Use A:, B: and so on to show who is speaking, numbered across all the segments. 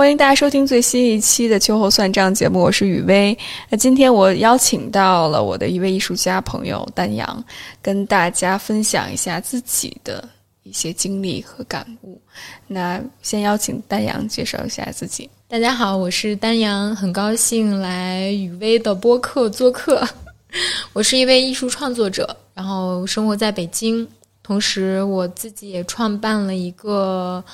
A: 欢迎大家收听最新一期的秋后算账节目，我是雨薇。那今天我邀请到了我的一位艺术家朋友丹阳，跟大家分享一下自己的一些经历和感悟。那先邀请丹阳介绍一下自己。
B: 大家好，我是丹阳，很高兴来雨薇的播客做客。我是一位艺术创作者，然后生活在北京，同时我自己也创办了一个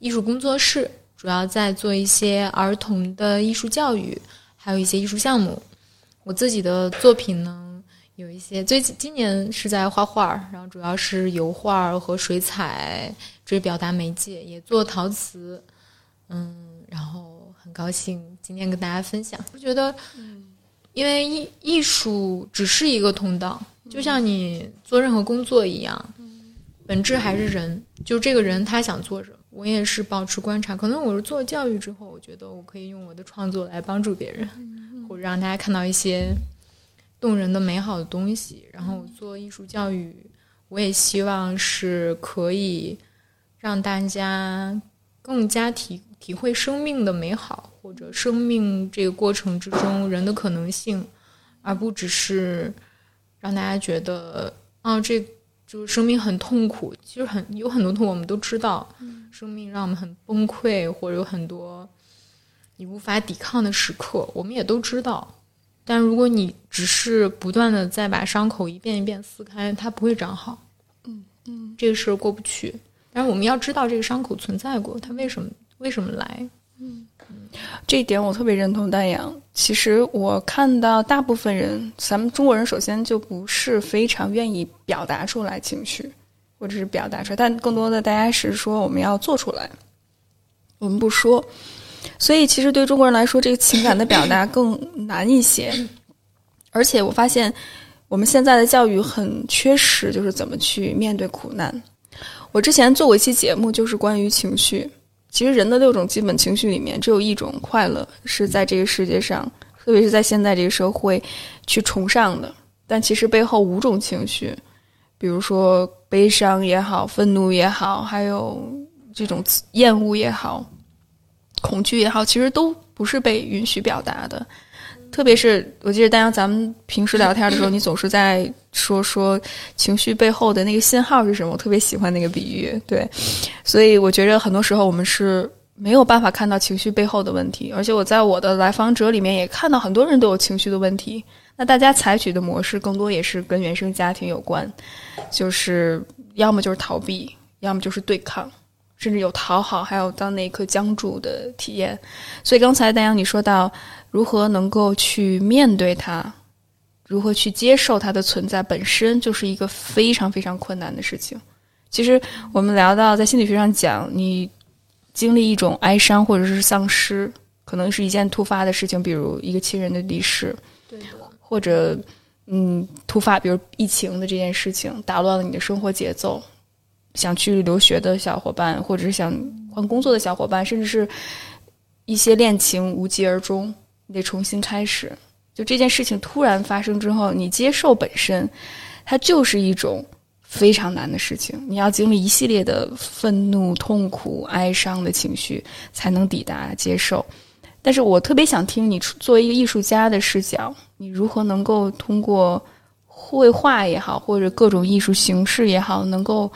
B: 艺术工作室。主要在做一些儿童的艺术教育，还有一些艺术项目。我自己的作品呢，有一些最近今年是在画画，然后主要是油画和水彩这些表达媒介，也做陶瓷。嗯，然后很高兴今天跟大家分享。我觉得，因为艺艺术只是一个通道，就像你做任何工作一样，本质还是人，就这个人他想做什么。我也是保持观察，可能我是做教育之后，我觉得我可以用我的创作来帮助别人，或者让大家看到一些动人的、美好的东西。然后做艺术教育，我也希望是可以让大家更加体体会生命的美好，或者生命这个过程之中人的可能性，而不只是让大家觉得啊，这就是生命很痛苦。其实很有很多痛，我们都知道。生命让我们很崩溃，或者有很多你无法抵抗的时刻，我们也都知道。但如果你只是不断的再把伤口一遍一遍撕开，它不会长好。
A: 嗯嗯，
B: 这个事儿过不去。但是我们要知道这个伤口存在过，它为什么为什么来？
A: 嗯嗯，这一点我特别认同。丹阳，其实我看到大部分人，咱们中国人首先就不是非常愿意表达出来情绪。或者是表达出来，但更多的大家是说我们要做出来，我们不说，所以其实对中国人来说，这个情感的表达更难一些。而且我发现我们现在的教育很缺失，就是怎么去面对苦难。我之前做过一期节目，就是关于情绪。其实人的六种基本情绪里面，只有一种快乐是在这个世界上，特别是在现在这个社会去崇尚的。但其实背后五种情绪。比如说悲伤也好，愤怒也好，还有这种厌恶也好，恐惧也好，其实都不是被允许表达的。特别是我记得，大家咱们平时聊天的时候，你总是在说说情绪背后的那个信号是什么。我特别喜欢那个比喻，对。所以我觉得很多时候我们是没有办法看到情绪背后的问题。而且我在我的来访者里面也看到很多人都有情绪的问题。那大家采取的模式更多也是跟原生家庭有关，就是要么就是逃避，要么就是对抗，甚至有讨好，还有当那一刻僵住的体验。所以刚才丹阳你说到如何能够去面对它，如何去接受它的存在，本身就是一个非常非常困难的事情。其实我们聊到在心理学上讲，你经历一种哀伤或者是丧失，可能是一件突发的事情，比如一个亲人的离世。
B: 对。
A: 或者，嗯，突发，比如疫情的这件事情，打乱了你的生活节奏。想去留学的小伙伴，或者是想换工作的小伙伴，甚至是一些恋情无疾而终，你得重新开始。就这件事情突然发生之后，你接受本身，它就是一种非常难的事情。你要经历一系列的愤怒、痛苦、哀伤的情绪，才能抵达接受。但是我特别想听你作为一个艺术家的视角，你如何能够通过绘画也好，或者各种艺术形式也好，能够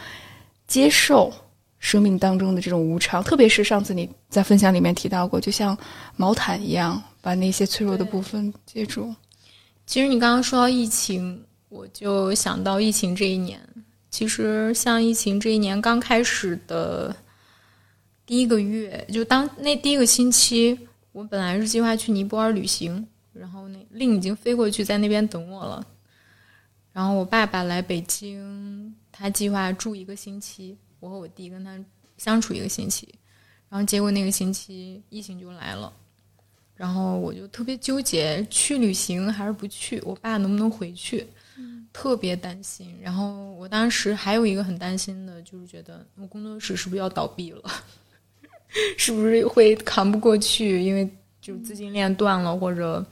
A: 接受生命当中的这种无常。特别是上次你在分享里面提到过，就像毛毯一样，把那些脆弱的部分接住。
B: 其实你刚刚说到疫情，我就想到疫情这一年。其实像疫情这一年刚开始的第一个月，就当那第一个星期。我本来是计划去尼泊尔旅行，然后那令已经飞过去，在那边等我了。然后我爸爸来北京，他计划住一个星期，我和我弟跟他相处一个星期。然后结果那个星期疫情就来了，然后我就特别纠结，去旅行还是不去？我爸能不能回去？特别担心。然后我当时还有一个很担心的，就是觉得我工作室是不是要倒闭了？是不是会扛不过去？因为就资金链断了，或者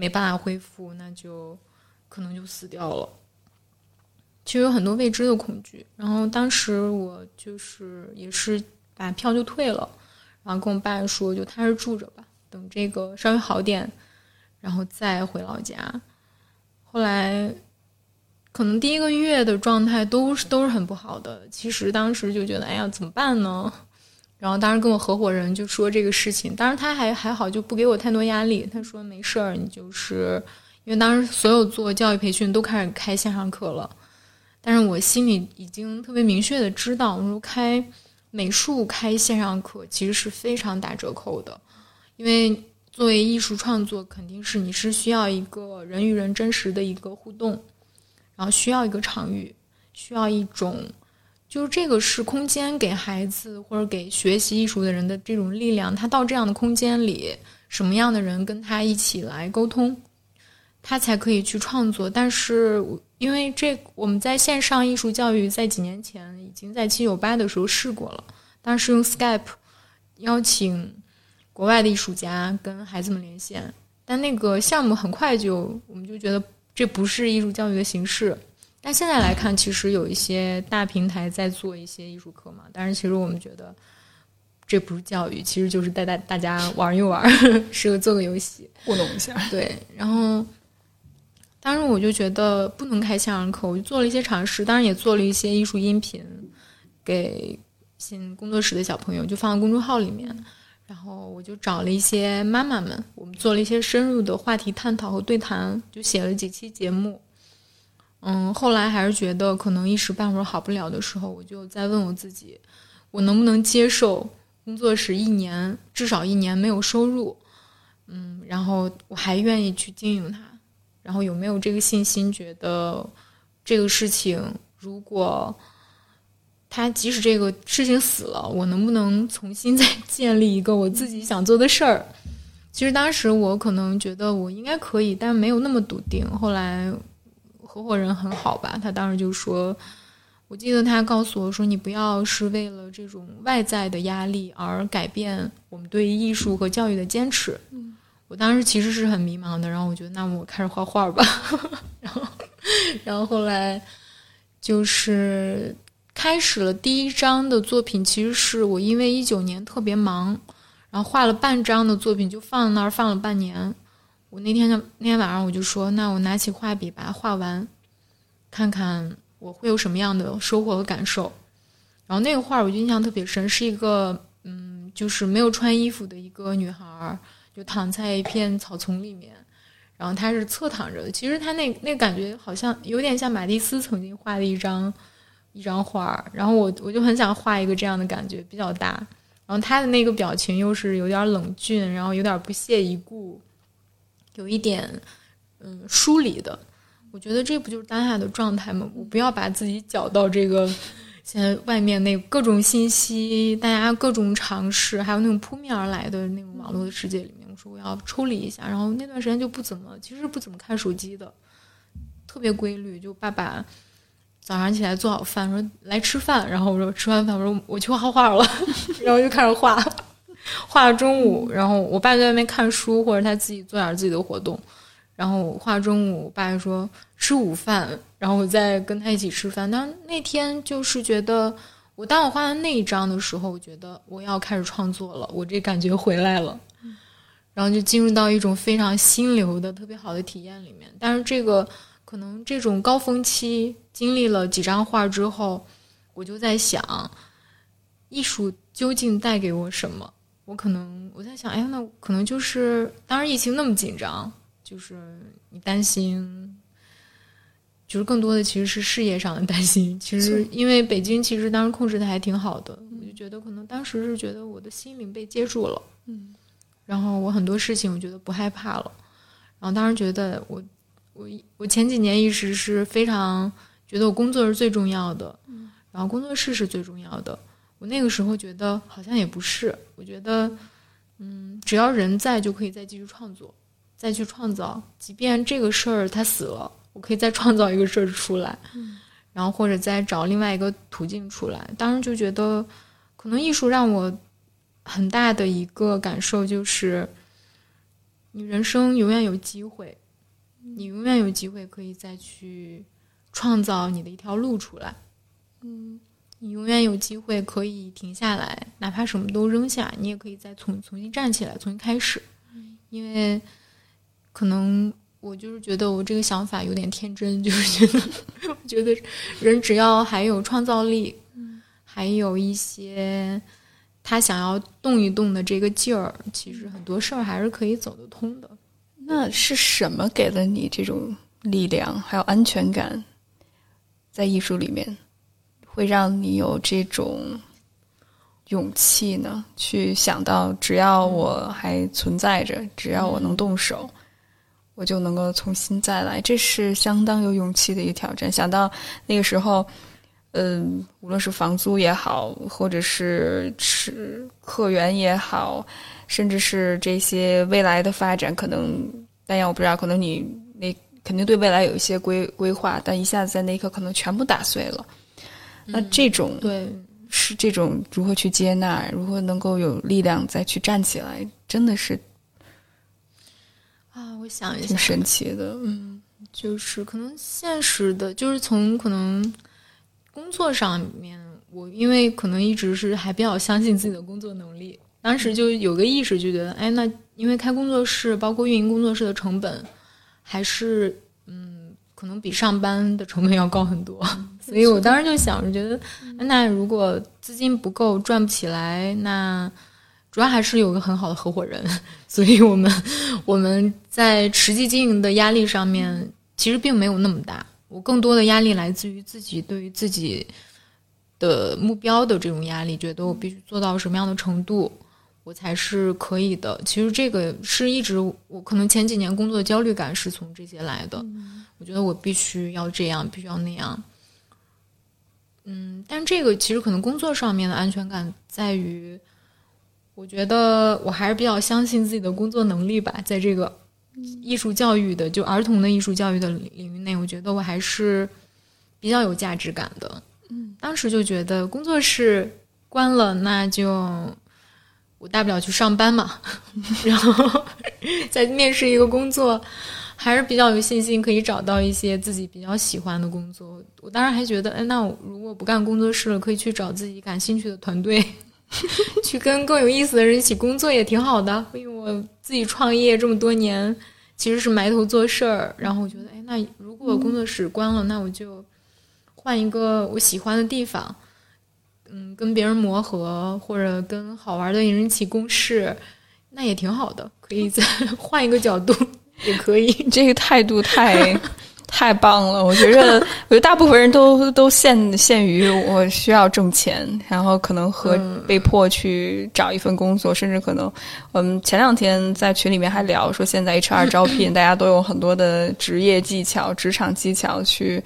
B: 没办法恢复，那就可能就死掉了。其实有很多未知的恐惧。然后当时我就是也是把票就退了，然后跟我爸说就踏实住着吧，等这个稍微好点，然后再回老家。后来可能第一个月的状态都是都是很不好的，其实当时就觉得哎呀怎么办呢？然后当时跟我合伙人就说这个事情，当时他还还好，就不给我太多压力。他说没事儿，你就是因为当时所有做教育培训都开始开线上课了，但是我心里已经特别明确的知道，我说开美术开线上课其实是非常打折扣的，因为作为艺术创作，肯定是你是需要一个人与人真实的一个互动，然后需要一个场域，需要一种。就是这个是空间给孩子或者给学习艺术的人的这种力量，他到这样的空间里，什么样的人跟他一起来沟通，他才可以去创作。但是因为这我们在线上艺术教育在几年前已经在七九八的时候试过了，当时用 Skype 邀请国外的艺术家跟孩子们连线，但那个项目很快就我们就觉得这不是艺术教育的形式。但现在来看，其实有一些大平台在做一些艺术课嘛。但是其实我们觉得这不是教育，其实就是带带大家玩一玩，是个做个游戏，
A: 糊弄一下。
B: 对。然后当时我就觉得不能开线上课，我就做了一些尝试，当然也做了一些艺术音频给新工作室的小朋友，就放到公众号里面。然后我就找了一些妈妈们，我们做了一些深入的话题探讨和对谈，就写了几期节目。嗯，后来还是觉得可能一时半会儿好不了的时候，我就在问我自己，我能不能接受工作室一年至少一年没有收入？嗯，然后我还愿意去经营它，然后有没有这个信心，觉得这个事情如果他即使这个事情死了，我能不能重新再 建立一个我自己想做的事儿？其实当时我可能觉得我应该可以，但没有那么笃定。后来。合伙人很好吧？他当时就说，我记得他告诉我说：“你不要是为了这种外在的压力而改变我们对艺术和教育的坚持。”
A: 嗯，
B: 我当时其实是很迷茫的。然后我觉得，那我开始画画吧。然后，然后后来就是开始了第一张的作品。其实是我因为一九年特别忙，然后画了半张的作品就放在那儿放了半年。我那天就那天晚上我就说，那我拿起画笔把它画完，看看我会有什么样的收获和感受。然后那个画我就印象特别深，是一个嗯，就是没有穿衣服的一个女孩，就躺在一片草丛里面，然后她是侧躺着的。其实她那那感觉好像有点像马蒂斯曾经画的一张一张画儿。然后我我就很想画一个这样的感觉，比较大。然后她的那个表情又是有点冷峻，然后有点不屑一顾。有一点，嗯，疏离的，我觉得这不就是当下的状态吗？我不要把自己搅到这个现在外面那各种信息，大家各种尝试，还有那种扑面而来的那种网络的世界里面。我说我要抽离一下，然后那段时间就不怎么，其实不怎么看手机的，特别规律。就爸爸早上起来做好饭，说来吃饭，然后我说吃完饭，我说我去画画了，然后就开始画。画到中午，然后我爸在外面看书，或者他自己做点自己的活动。然后画中午，我爸说吃午饭，然后我再跟他一起吃饭。但那天就是觉得，我当我画完那一张的时候，我觉得我要开始创作了，我这感觉回来了，然后就进入到一种非常心流的特别好的体验里面。但是这个可能这种高峰期经历了几张画之后，我就在想，艺术究竟带给我什么？我可能我在想，哎，那可能就是当时疫情那么紧张，就是你担心，就是更多的其实是事业上的担心。其实因为北京其实当时控制的还挺好的，我就觉得可能当时是觉得我的心灵被接住了，
A: 嗯，
B: 然后我很多事情我觉得不害怕了，然后当时觉得我我我前几年一直是非常觉得我工作是最重要的，
A: 嗯，
B: 然后工作室是最重要的。我那个时候觉得好像也不是，我觉得，嗯，只要人在就可以再继续创作，再去创造，即便这个事儿它死了，我可以再创造一个事儿出来，然后或者再找另外一个途径出来。当时就觉得，可能艺术让我很大的一个感受就是，你人生永远有机会，你永远有机会可以再去创造你的一条路出来，
A: 嗯。
B: 你永远有机会可以停下来，哪怕什么都扔下，你也可以再重重新站起来，重新开始。因为可能我就是觉得我这个想法有点天真，就是觉得 觉得人只要还有创造力，还有一些他想要动一动的这个劲儿，其实很多事儿还是可以走得通的。
A: 那是什么给了你这种力量还有安全感？在艺术里面，会让你有这种勇气呢？去想到，只要我还存在着，只要我能动手，我就能够重新再来。这是相当有勇气的一个挑战。想到那个时候，嗯，无论是房租也好，或者是是客源也好，甚至是这些未来的发展，可能，但然我不知道，可能你那。肯定对未来有一些规规划，但一下子在那一刻可能全部打碎了。那这种
B: 对
A: 是这种如何去接纳，如何能够有力量再去站起来，真的是
B: 啊，我想一下，
A: 挺神奇的。
B: 嗯，就是可能现实的，就是从可能工作上面，我因为可能一直是还比较相信自己的工作能力，当时就有个意识，就觉得哎，那因为开工作室，包括运营工作室的成本。还是嗯，可能比上班的成本要高很多，所以我当时就想着，觉得那如果资金不够赚不起来，那主要还是有个很好的合伙人。所以我们我们在实际经营的压力上面其实并没有那么大，我更多的压力来自于自己对于自己的目标的这种压力，觉得我必须做到什么样的程度。我才是可以的。其实这个是一直我可能前几年工作的焦虑感是从这些来的。我觉得我必须要这样，必须要那样。嗯，但这个其实可能工作上面的安全感在于，我觉得我还是比较相信自己的工作能力吧。在这个艺术教育的就儿童的艺术教育的领域内，我觉得我还是比较有价值感的。
A: 嗯，
B: 当时就觉得工作室关了，那就。我大不了去上班嘛，然后 再面试一个工作，还是比较有信心可以找到一些自己比较喜欢的工作。我当然还觉得，哎，那我如果不干工作室了，可以去找自己感兴趣的团队，去跟更有意思的人一起工作也挺好的。因为我自己创业这么多年，其实是埋头做事儿。然后我觉得，哎，那如果工作室关了，那我就换一个我喜欢的地方。嗯，跟别人磨合，或者跟好玩的人一起共事，那也挺好的。可以再 换一个角度，也可以。
A: 这个态度太太棒了，我觉得，我觉得大部分人都都限限于我需要挣钱，然后可能和被迫去找一份工作，甚至可能，我们前两天在群里面还聊说，现在 HR 招聘，大家都有很多的职业技巧、职场技巧去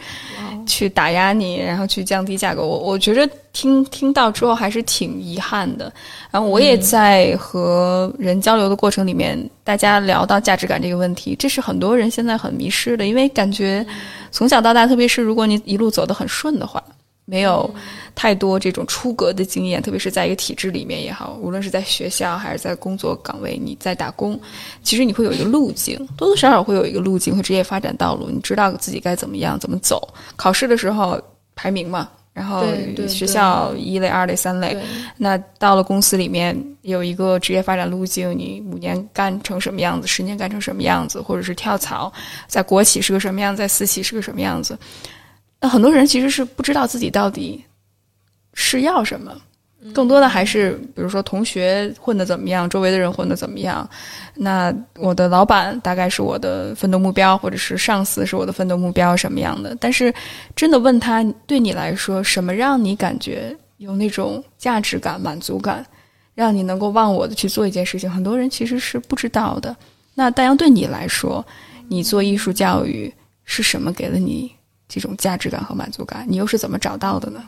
A: 去打压你，然后去降低价格。我我觉得。听听到之后还是挺遗憾的，然后我也在和人交流的过程里面，大家聊到价值感这个问题，这是很多人现在很迷失的，因为感觉从小到大，特别是如果你一路走得很顺的话，没有太多这种出格的经验，特别是在一个体制里面也好，无论是在学校还是在工作岗位，你在打工，其实你会有一个路径，多多少少会有一个路径和职业发展道路，你知道自己该怎么样怎么走，考试的时候排名嘛。然后学校一类、二类、三类，那到了公司里面有一个职业发展路径，你五年干成什么样子，十年干成什么样子，或者是跳槽，在国企是个什么样，在私企是个什么样子。那很多人其实是不知道自己到底是要什么。更多的还是，比如说同学混的怎么样，周围的人混的怎么样，那我的老板大概是我的奋斗目标，或者是上司是我的奋斗目标什么样的？但是真的问他，对你来说，什么让你感觉有那种价值感、满足感，让你能够忘我的去做一件事情？很多人其实是不知道的。那大洋对你来说，你做艺术教育是什么给了你这种价值感和满足感？你又是怎么找到的呢？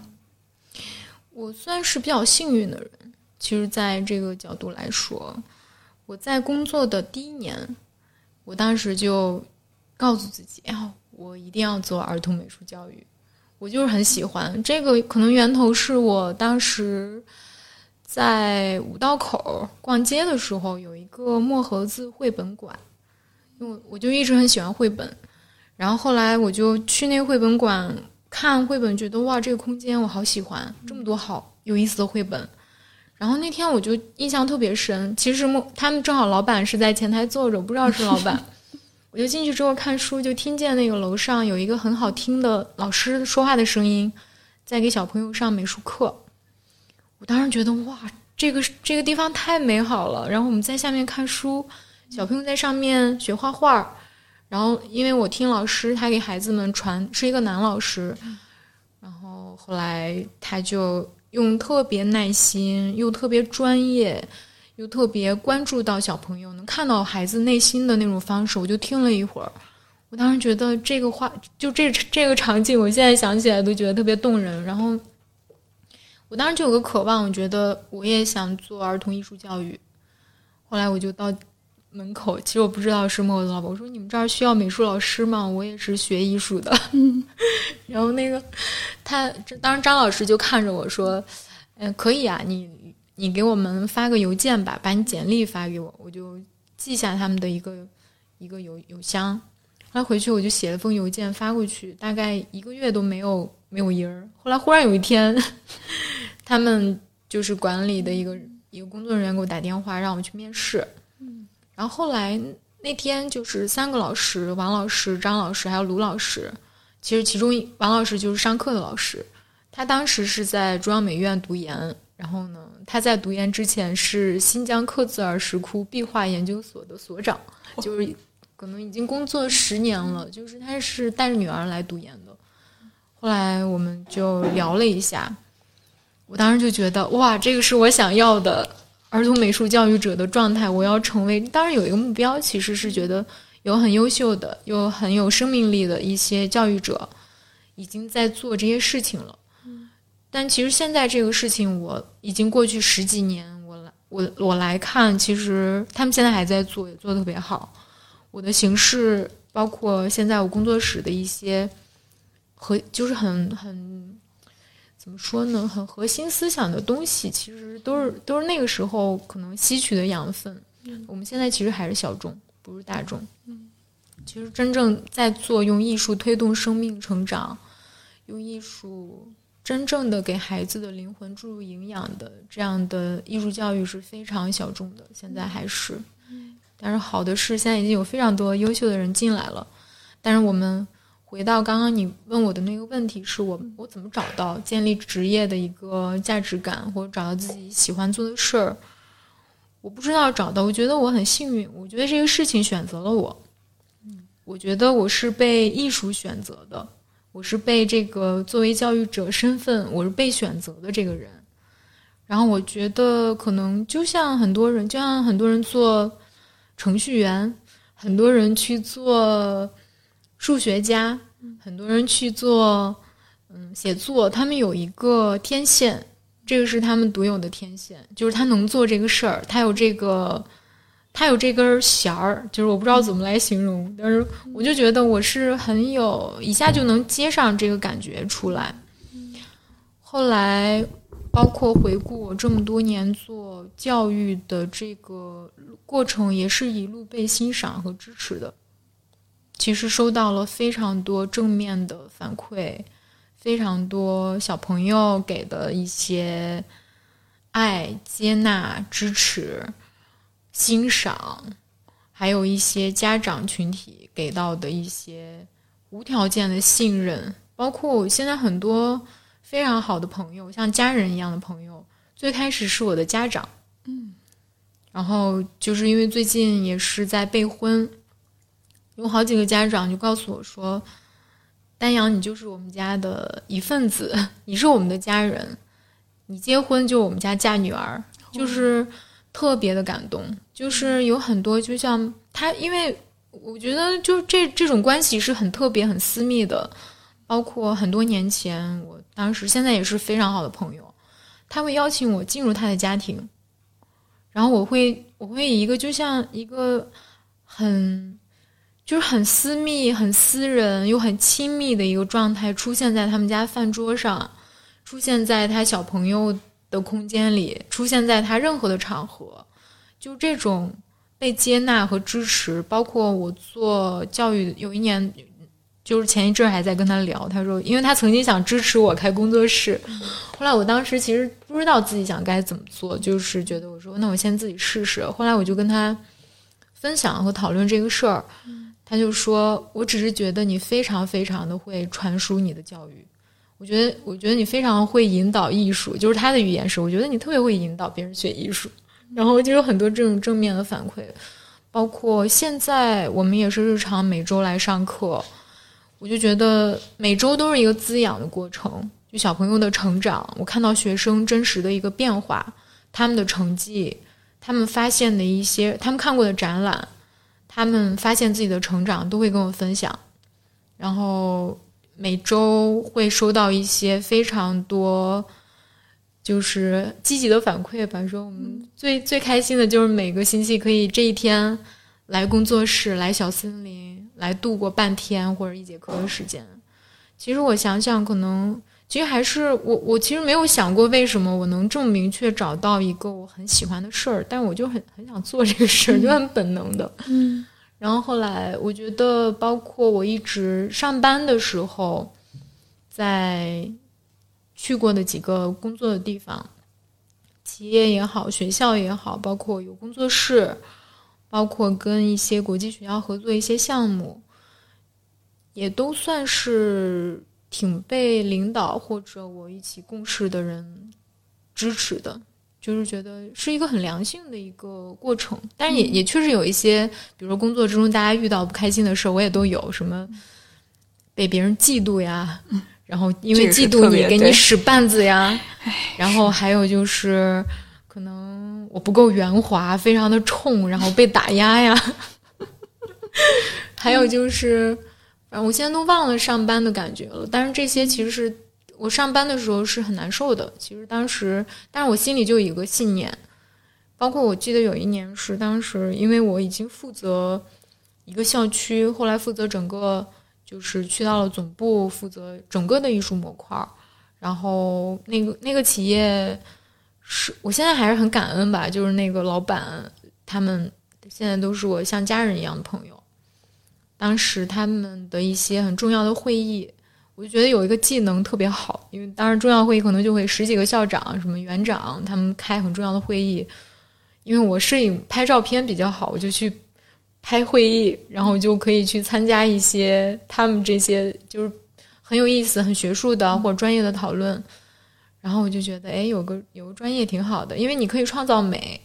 B: 我算是比较幸运的人，其实，在这个角度来说，我在工作的第一年，我当时就告诉自己，哎，我一定要做儿童美术教育。我就是很喜欢这个，可能源头是我当时在五道口逛街的时候，有一个墨盒子绘本馆，因为我就一直很喜欢绘本，然后后来我就去那绘本馆。看绘本，觉得哇，这个空间我好喜欢，这么多好有意思的绘本。然后那天我就印象特别深，其实他们正好老板是在前台坐着，不知道是老板。我就进去之后看书，就听见那个楼上有一个很好听的老师说话的声音，在给小朋友上美术课。我当时觉得哇，这个这个地方太美好了。然后我们在下面看书，小朋友在上面学画画。然后因为我听老师他给孩子们传是一个男老师，然后后来他就用特别耐心又特别专业。又特别关注到小朋友，能看到孩子内心的那种方式，我就听了一会儿。我当时觉得这个话，就这这个场景，我现在想起来都觉得特别动人。然后，我当时就有个渴望，我觉得我也想做儿童艺术教育。后来我就到门口，其实我不知道是莫子老板，我说你们这儿需要美术老师吗？我也是学艺术的。然后那个他，当时张老师就看着我说：“嗯，可以啊，你。”你给我们发个邮件吧，把你简历发给我，我就记下他们的一个一个邮邮箱。后来回去我就写了封邮件发过去，大概一个月都没有没有音儿。后来忽然有一天，他们就是管理的一个一个工作人员给我打电话，让我去面试。嗯，然后后来那天就是三个老师，王老师、张老师还有卢老师。其实其中王老师就是上课的老师，他当时是在中央美院读研。然后呢，他在读研之前是新疆克孜尔石窟壁画研究所的所长，就是可能已经工作十年了。就是他是带着女儿来读研的。后来我们就聊了一下，我当时就觉得哇，这个是我想要的儿童美术教育者的状态。我要成为，当然有一个目标，其实是觉得有很优秀的、有很有生命力的一些教育者已经在做这些事情了。但其实现在这个事情，我已经过去十几年，我来我我来看，其实他们现在还在做，也做的特别好。我的形式，包括现在我工作室的一些和就是很很怎么说呢，很核心思想的东西，其实都是都是那个时候可能吸取的养分。我们现在其实还是小众，不是大众。嗯，其实真正在做用艺术推动生命成长，用艺术。真正的给孩子的灵魂注入营养的这样的艺术教育是非常小众的，现在还是。但是好的是，现在已经有非常多优秀的人进来了。但是我们回到刚刚你问我的那个问题，是我我怎么找到建立职业的一个价值感，或者找到自己喜欢做的事儿？我不知道找到，我觉得我很幸运，我觉得这个事情选择了我。我觉得我是被艺术选择的。我是被这个作为教育者身份，我是被选择的这个人。然后我觉得可能就像很多人，就像很多人做程序员，很多人去做数学家，很多人去做嗯写作，他们有一个天线，这个是他们独有的天线，就是他能做这个事儿，他有这个。他有这根弦儿，就是我不知道怎么来形容，但是我就觉得我是很有，一下就能接上这个感觉出来。后来，包括回顾我这么多年做教育的这个过程，也是一路被欣赏和支持的。其实收到了非常多正面的反馈，非常多小朋友给的一些爱、接纳、支持。欣赏，还有一些家长群体给到的一些无条件的信任，包括我现在很多非常好的朋友，像家人一样的朋友，最开始是我的家长，嗯，然后就是因为最近也是在备婚，有好几个家长就告诉我说：“丹阳，你就是我们家的一份子，你是我们的家人，你结婚就我们家嫁女儿，就是特别的感动。”就是有很多，就像他，因为我觉得，就这这种关系是很特别、很私密的。包括很多年前，我当时现在也是非常好的朋友，他会邀请我进入他的家庭，然后我会我会以一个就像一个很就是很私密、很私人又很亲密的一个状态出现在他们家饭桌上，出现在他小朋友的空间里，出现在他任何的场合。就这种被接纳和支持，包括我做教育，有一年就是前一阵还在跟他聊，他说，因为他曾经想支持我开工作室，后来我当时其实不知道自己想该怎么做，就是觉得我说那我先自己试试。后来我就跟他分享和讨论这个事儿，他就说我只是觉得你非常非常的会传输你的教育，我觉得我觉得你非常会引导艺术，就是他的语言是，我觉得你特别会引导别人学艺术，然后就有很多这种正面的反馈，包括现在我们也是日常每周来上课。我就觉得每周都是一个滋养的过程，就小朋友的成长，我看到学生真实的一个变化，他们的成绩，他们发现的一些，他们看过的展览，他们发现自己的成长，都会跟我分享。然后每周会收到一些非常多，就是积极的反馈吧。说我们最最开心的就是每个星期可以这一天来工作室，来小森林。来度过半天或者一节课的时间，其实我想想，可能其实还是我我其实没有想过为什么我能这么明确找到一个我很喜欢的事儿，但我就很很想做这个事儿，就很本能的。
A: 嗯，
B: 然后后来我觉得，包括我一直上班的时候，在去过的几个工作的地方，企业也好，学校也好，包括有工作室。包括跟一些国际学校合作一些项目，也都算是挺被领导或者我一起共事的人支持的，就是觉得是一个很良性的一个过程。但是也也确实有一些，比如说工作之中大家遇到不开心的事，我也都有什么被别人嫉妒呀，然后因为嫉妒你给你使绊子呀，然后还有就是可能。我不够圆滑，非常的冲，然后被打压呀。还有就是，反正我现在都忘了上班的感觉了。但是这些其实是我上班的时候是很难受的。其实当时，但是我心里就有一个信念。包括我记得有一年是当时，因为我已经负责一个校区，后来负责整个，就是去到了总部，负责整个的艺术模块。然后那个那个企业。是我现在还是很感恩吧，就是那个老板，他们现在都是我像家人一样的朋友。当时他们的一些很重要的会议，我就觉得有一个技能特别好，因为当时重要会议可能就会十几个校长、什么园长他们开很重要的会议。因为我摄影拍照片比较好，我就去拍会议，然后就可以去参加一些他们这些就是很有意思、很学术的或者专业的讨论。然后我就觉得，哎，有个有个专业挺好的，因为你可以创造美，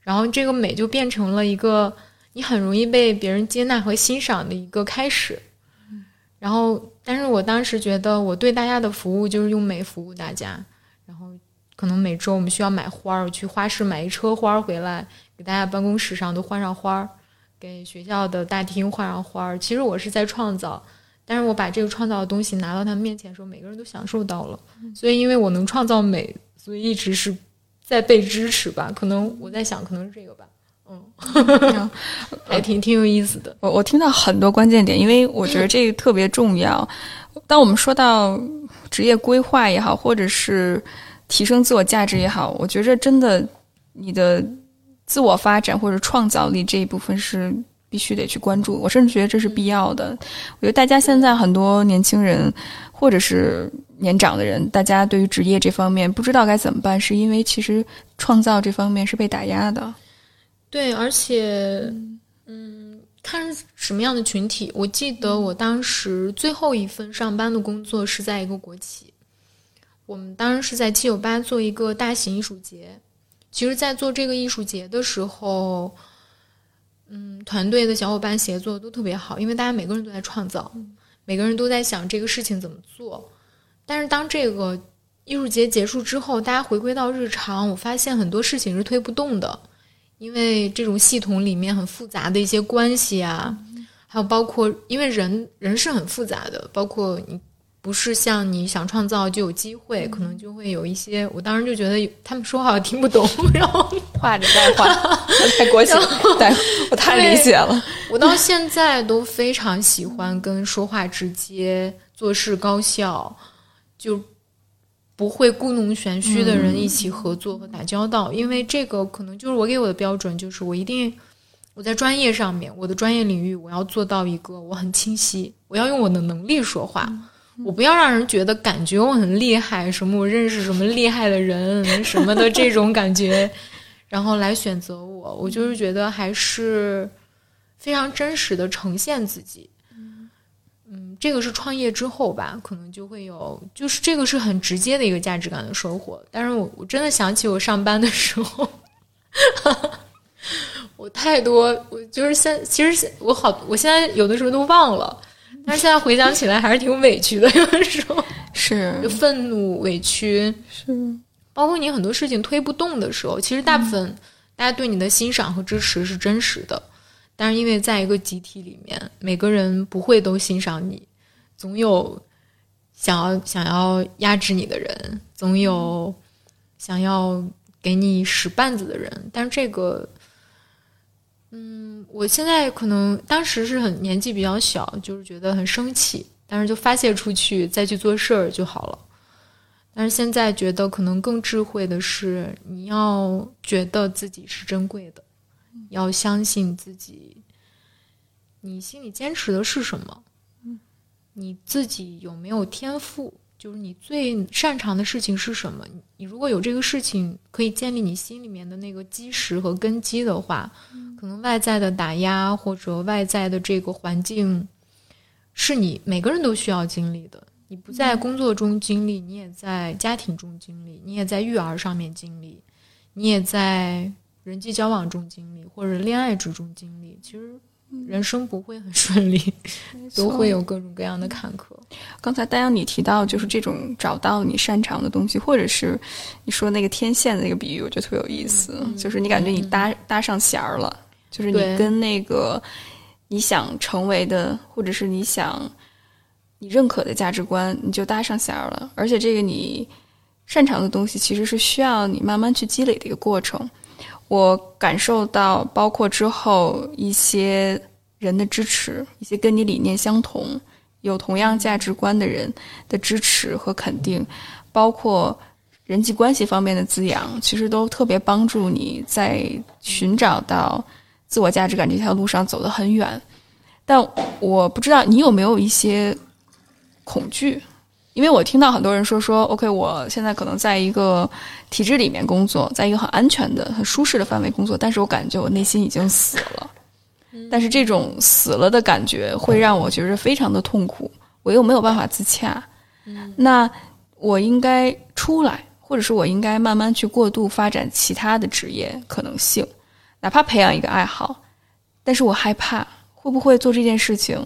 B: 然后这个美就变成了一个你很容易被别人接纳和欣赏的一个开始。然后，但是我当时觉得，我对大家的服务就是用美服务大家。然后，可能每周我们需要买花儿，去花市买一车花儿回来，给大家办公室上都换上花儿，给学校的大厅换上花儿。其实我是在创造。但是我把这个创造的东西拿到他们面前的时候，每个人都享受到了。所以，因为我能创造美，所以一直是在被支持吧。可能我在想，可能是这个吧。嗯，还挺挺有意思的。
A: 我我听到很多关键点，因为我觉得这个特别重要。当我们说到职业规划也好，或者是提升自我价值也好，我觉着真的，你的自我发展或者创造力这一部分是。必须得去关注，我甚至觉得这是必要的。我觉得大家现在很多年轻人，或者是年长的人，大家对于职业这方面不知道该怎么办，是因为其实创造这方面是被打压的。
B: 对，而且，嗯，看什么样的群体。我记得我当时最后一份上班的工作是在一个国企，我们当时是在七九八做一个大型艺术节。其实，在做这个艺术节的时候。嗯，团队的小伙伴协作都特别好，因为大家每个人都在创造，每个人都在想这个事情怎么做。但是当这个艺术节结束之后，大家回归到日常，我发现很多事情是推不动的，因为这种系统里面很复杂的一些关系啊，还有包括因为人人是很复杂的，包括你。不是像你想创造就有机会，可能就会有一些。我当时就觉得他们说话我听不懂，然后
A: 画着带画，太国情，对，我太理解了。
B: 我到现在都非常喜欢跟说话直接、做事高效，就不会故弄玄虚的人一起合作和打交道，因为这个可能就是我给我的标准，就是我一定我在专业上面，我的专业领域，我要做到一个我很清晰，我要用我的能力说话，我不要让人觉得感觉我很厉害，什么我认识什么厉害的人 什么的这种感觉，然后来选择我，我就是觉得还是非常真实的呈现自己。嗯，这个是创业之后吧，可能就会有，就是这个是很直接的一个价值感的收获。但是我我真的想起我上班的时候，我太多，我就是现，其实我好，我现在有的时候都忘了，但是现在回想起来还是挺委屈的，有的时候
A: 是
B: 愤怒、委屈，
A: 是，
B: 包括你很多事情推不动的时候，其实大部分大家对你的欣赏和支持是真实的。但是因为在一个集体里面，每个人不会都欣赏你，总有想要想要压制你的人，总有想要给你使绊子的人。但是这个，嗯，我现在可能当时是很年纪比较小，就是觉得很生气，但是就发泄出去，再去做事儿就好了。但是现在觉得可能更智慧的是，你要觉得自己是珍贵的。要相信自己，你心里坚持的是什么？嗯，你自己有没有天赋？就是你最擅长的事情是什么？你如果有这个事情可以建立你心里面的那个基石和根基的话，可能外在的打压或者外在的这个环境，是你每个人都需要经历的。你不在工作中经历，你也在家庭中经历，你也在育儿上面经历，你也在。人际交往中经历，或者恋爱之中经历，其实人生不会很顺利，都会有各种各样的坎坷。
A: 刚才丹阳你提到，就是这种找到你擅长的东西，或者是你说那个天线的那个比喻，我觉得特别有意思。就是你感觉你搭搭上弦儿了，就是你跟那个你想成为的，或者是你想你认可的价值观，你就搭上弦儿了。而且这个你擅长的东西，其实是需要你慢慢去积累的一个过程。我感受到，包括之后一些人的支持，一些跟你理念相同、有同样价值观的人的支持和肯定，包括人际关系方面的滋养，其实都特别帮助你在寻找到自我价值感这条路上走得很远。但我不知道你有没有一些恐惧。因为我听到很多人说说，OK，我现在可能在一个体制里面工作，在一个很安全的、很舒适的范围工作，但是我感觉我内心已经死了。但是这种死了的感觉会让我觉得非常的痛苦，我又没有办法自洽。那我应该出来，或者是我应该慢慢去过度发展其他的职业可能性，哪怕培养一个爱好，但是我害怕会不会做这件事情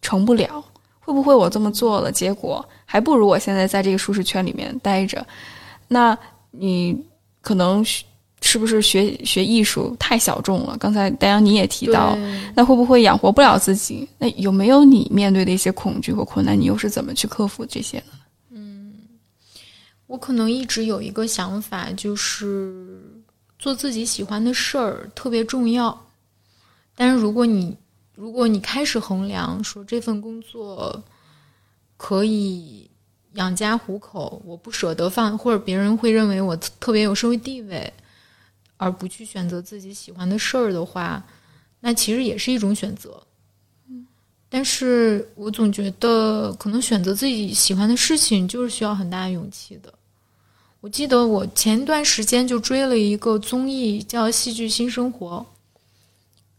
A: 成不了。会不会我这么做了，结果还不如我现在在这个舒适圈里面待着？那你可能是不是学学艺术太小众了？刚才丹阳你也提到，那会不会养活不了自己？那有没有你面对的一些恐惧和困难？你又是怎么去克服这些呢？
B: 嗯，我可能一直有一个想法，就是做自己喜欢的事儿特别重要。但是如果你如果你开始衡量说这份工作可以养家糊口，我不舍得放，或者别人会认为我特别有社会地位，而不去选择自己喜欢的事儿的话，那其实也是一种选择。但是我总觉得可能选择自己喜欢的事情就是需要很大的勇气的。我记得我前一段时间就追了一个综艺叫《戏剧新生活》。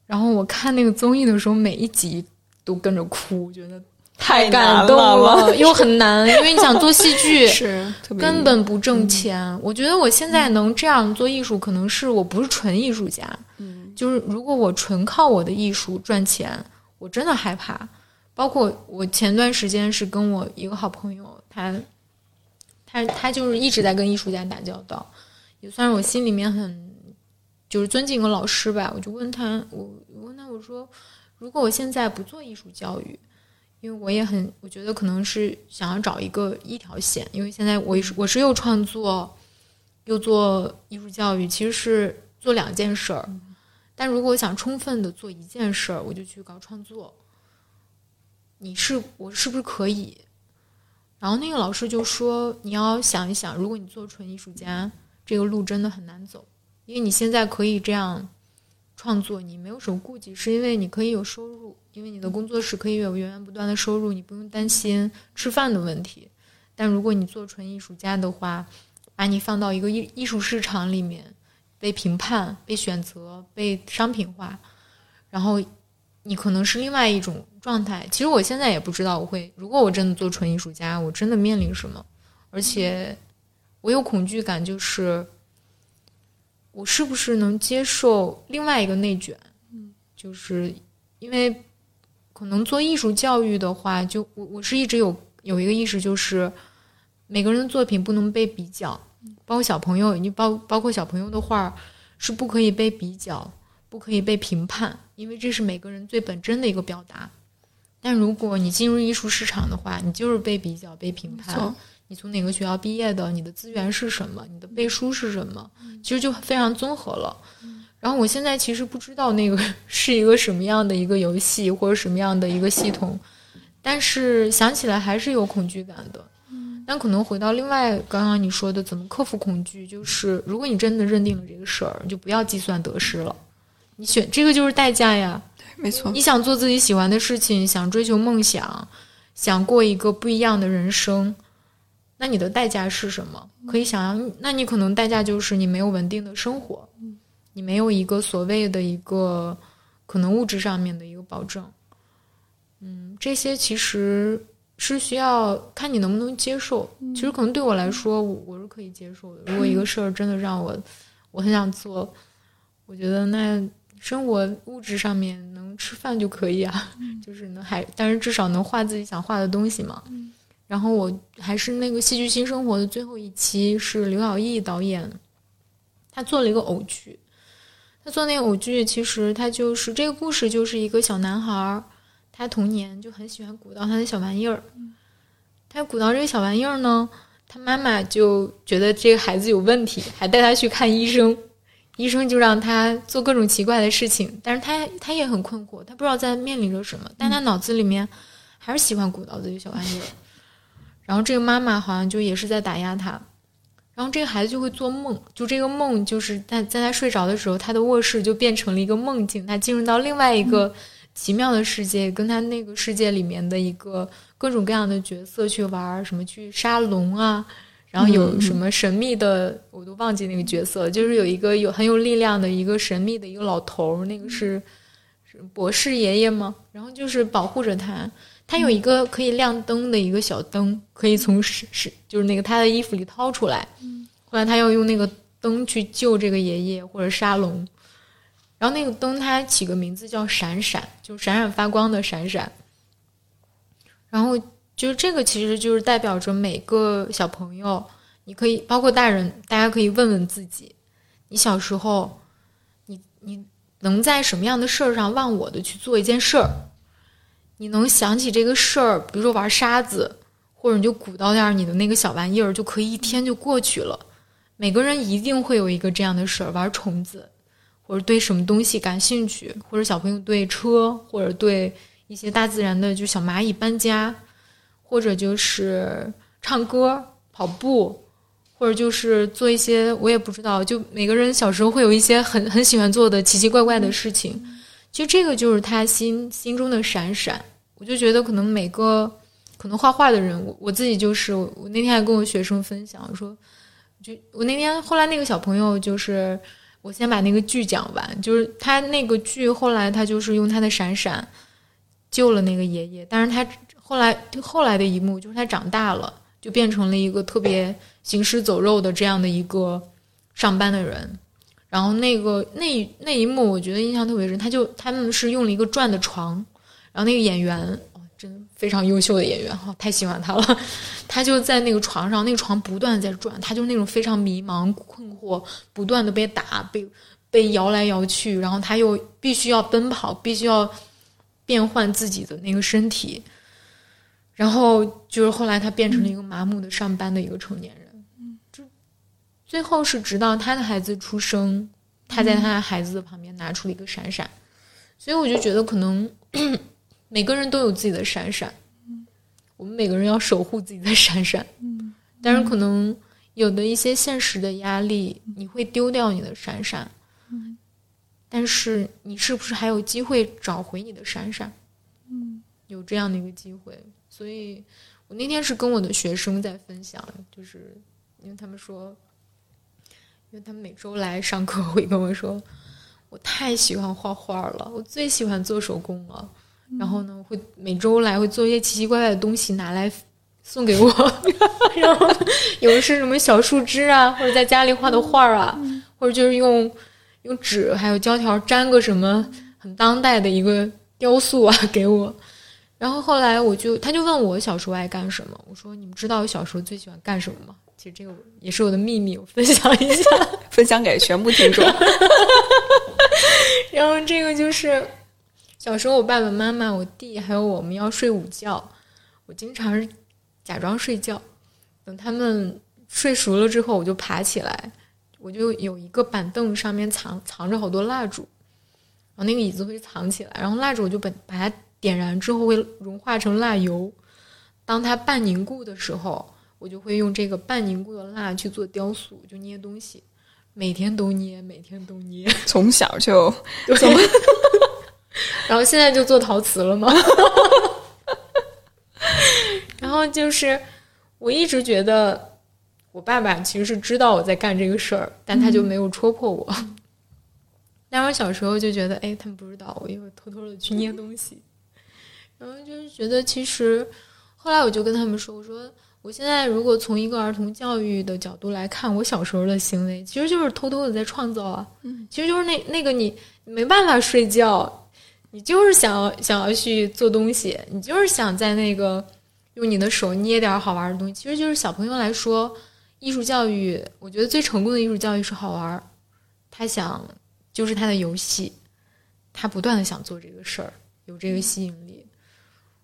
B: 然后我看那个综艺的时候，每一集都跟着哭，觉得太感动了，又很难，因为你想做戏剧
A: 是
B: 根本不挣钱。我觉得我现在能这样做艺术，可能是我不是纯艺术家。嗯，就是如果我纯靠我的艺术赚钱，我真的害怕。包括我前段时间是跟我一个好朋友，他他他就是一直在跟艺术家打交道，也算是我心里面很。就是尊敬一个老师吧，我就问他，我问他，我说，如果我现在不做艺术教育，因为我也很，我觉得可能是想要找一个一条线，因为现在我是我是又创作，又做艺术教育，其实是做两件事儿。但如果我想充分的做一件事儿，我就去搞创作。你是我是不是可以？然后那个老师就说，你要想一想，如果你做纯艺术家，这个路真的很难走。因为你现在可以这样创作，你没有什么顾忌，是因为你可以有收入，因为你的工作室可以有源源不断的收入，你不用担心吃饭的问题。但如果你做纯艺术家的话，把你放到一个艺艺术市场里面，被评判、被选择、被商品化，然后你可能是另外一种状态。其实我现在也不知道我会，如果我真的做纯艺术家，我真的面临什么，而且我有恐惧感，就是我是不是能接受另外一个内卷？嗯，就是因为可能做艺术教育的话，就我我是一直有有一个意识，就是每个人的作品不能被比较。包括小朋友，你包包括小朋友的画是不可以被比较，不可以被评判，因为这是每个人最本真的一个表达。但如果你进入艺术市场的话，你就是被比较、被评判。你从哪个学校毕业的？你的资源是什么？你的背书是什么？其实就非常综合了。然后我现在其实不知道那个 是一个什么样的一个游戏或者什么样的一个系统，但是想起来还是有恐惧感的。但可能回到另外刚刚你说的，怎么克服恐惧？就是如果你真的认定了这个事儿，你就不要计算得失了。你选这个就是代价呀。
A: 对，没错。
B: 你想做自己喜欢的事情，想追求梦想，想过一个不一样的人生，那你的代价是什么？可以想象，那你可能代价就是你没有稳定的生活，你没有一个所谓的一个可能物质上面的一个保证。嗯，这些其实。是需要看你能不能接受。其实可能对我来说，我是可以接受的。如果一个事儿真的让我，我很想做，我觉得那生活物质上面能吃饭就可以啊，就是能还，但是至少能画自己想画的东西嘛。然后我还是那个戏剧新生活的最后一期是刘晓毅导演，他做了一个偶剧。他做那个偶剧，其实他就是这个故事，就是一个小男孩儿。他童年就很喜欢鼓捣他的小玩意儿，他鼓捣这个小玩意儿呢，他妈妈就觉得这个孩子有问题，还带他去看医生，医生就让他做各种奇怪的事情，但是他他也很困惑，他不知道在面临着什么，但他脑子里面还是喜欢鼓捣这个小玩意儿。然后这个妈妈好像就也是在打压他，然后这个孩子就会做梦，就这个梦就是在在他睡着的时候，他的卧室就变成了一个梦境，他进入到另外一个。奇妙的世界，跟他那个世界里面的一个各种各样的角色去玩，什么去杀龙啊，然后有什么神秘的，我都忘记那个角色，就是有一个有很有力量的一个神秘的一个老头，那个是是博士爷爷吗？然后就是保护着他，他有一个可以亮灯的一个小灯，可以从是是就是那个他的衣服里掏出来，后来他要用那个灯去救这个爷爷或者沙龙。然后那个灯，它起个名字叫“闪闪”，就闪闪发光的“闪闪”。然后就是这个，其实就是代表着每个小朋友，你可以包括大人，大家可以问问自己：你小时候，你你能在什么样的事儿上忘我的去做一件事儿？你能想起这个事儿，比如说玩沙子，或者你就鼓捣点你的那个小玩意儿，就可以一天就过去了。每个人一定会有一个这样的事儿，玩虫子。或者对什么东西感兴趣，或者小朋友对车，或者对一些大自然的，就小蚂蚁搬家，或者就是唱歌、跑步，或者就是做一些我也不知道，就每个人小时候会有一些很很喜欢做的奇奇怪怪的事情。其实这个就是他心心中的闪闪。我就觉得可能每个可能画画的人，我我自己就是我那天还跟我学生分享说，就我那天后来那个小朋友就是。我先把那个剧讲完，就是他那个剧后来他就是用他的闪闪救了那个爷爷，但是他后来后来的一幕就是他长大了，就变成了一个特别行尸走肉的这样的一个上班的人。然后那个那那一幕我觉得印象特别深，他就他们是用了一个转的床，然后那个演员哦。真非常优秀的演员哈，太喜欢他了。他就在那个床上，那个床不断在转，他就那种非常迷茫困惑，不断的被打，被被摇来摇去，然后他又必须要奔跑，必须要变换自己的那个身体。然后就是后来他变成了一个麻木的上班的一个成年人。最后是直到他的孩子出生，他在他的孩子的旁边拿出了一个闪闪。所以我就觉得可能。每个人都有自己的闪闪，我们每个人要守护自己的闪闪，但是可能有的一些现实的压力，你会丢掉你的闪闪，但是你是不是还有机会找回你的闪闪？嗯，有这样的一个机会，所以我那天是跟我的学生在分享，就是因为他们说，因为他们每周来上课会跟我说，我太喜欢画画了，我最喜欢做手工了。然后呢，会每周来会做一些奇奇怪怪的东西拿来送给我，然后有的是什么小树枝啊，或者在家里画的画啊，或者就是用用纸还有胶条粘个什么很当代的一个雕塑啊 给我。然后后来我就他就问我小时候爱干什么，我说你们知道我小时候最喜欢干什么吗？其实这个也是我的秘密，我分享一下，
A: 分享给全部听众。
B: 然后这个就是。小时候，我爸爸妈妈、我弟还有我们要睡午觉，我经常是假装睡觉，等他们睡熟了之后，我就爬起来，我就有一个板凳上面藏藏着好多蜡烛，然后那个椅子会藏起来，然后蜡烛我就把把它点燃之后会融化成蜡油，当它半凝固的时候，我就会用这个半凝固的蜡去做雕塑，就捏东西，每天都捏，每天都捏，
A: 从小就。
B: 然后现在就做陶瓷了吗？然后就是，我一直觉得我爸爸其实是知道我在干这个事儿，但他就没有戳破我。但我小时候就觉得，哎，他们不知道，我也会偷偷的去捏东西。然后就是觉得，其实后来我就跟他们说，我说我现在如果从一个儿童教育的角度来看，我小时候的行为其实就是偷偷的在创造啊。嗯，其实就是那那个你没办法睡觉。你就是想想要去做东西，你就是想在那个用你的手捏点好玩的东西。其实就是小朋友来说，艺术教育，我觉得最成功的艺术教育是好玩。他想就是他的游戏，他不断的想做这个事儿，有这个吸引力。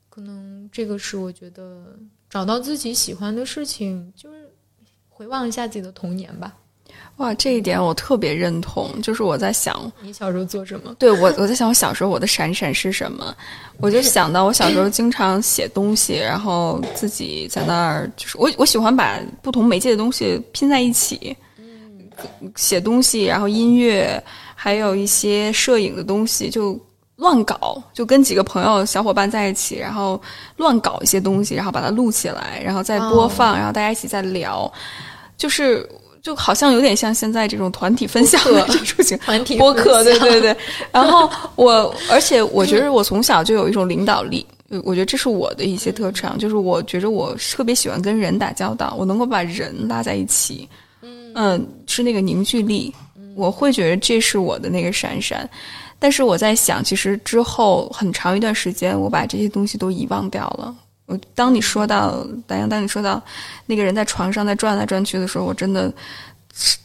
B: 可能这个是我觉得找到自己喜欢的事情，就是回望一下自己的童年吧。
A: 哇，这一点我特别认同。就是我在想，
B: 你小时候做什么？
A: 对我，我在想我小时候我的闪闪是什么？我就想到我小时候经常写东西，然后自己在那儿，就是我我喜欢把不同媒介的东西拼在一起，写东西，然后音乐，还有一些摄影的东西，就乱搞，就跟几个朋友小伙伴在一起，然后乱搞一些东西，然后把它录起来，然后再播放，然后大家一起再聊，就是。就好像有点像现在这种团体分享的这种型
B: 团体
A: 播客，对对对。然后我，而且我觉得我从小就有一种领导力，我觉得这是我的一些特长，就是我觉着我特别喜欢跟人打交道，我能够把人拉在一起，嗯，是那个凝聚力，我会觉得这是我的那个闪闪。但是我在想，其实之后很长一段时间，我把这些东西都遗忘掉了。我当你说到，丹阳，当你说到那个人在床上在转来转去的时候，我真的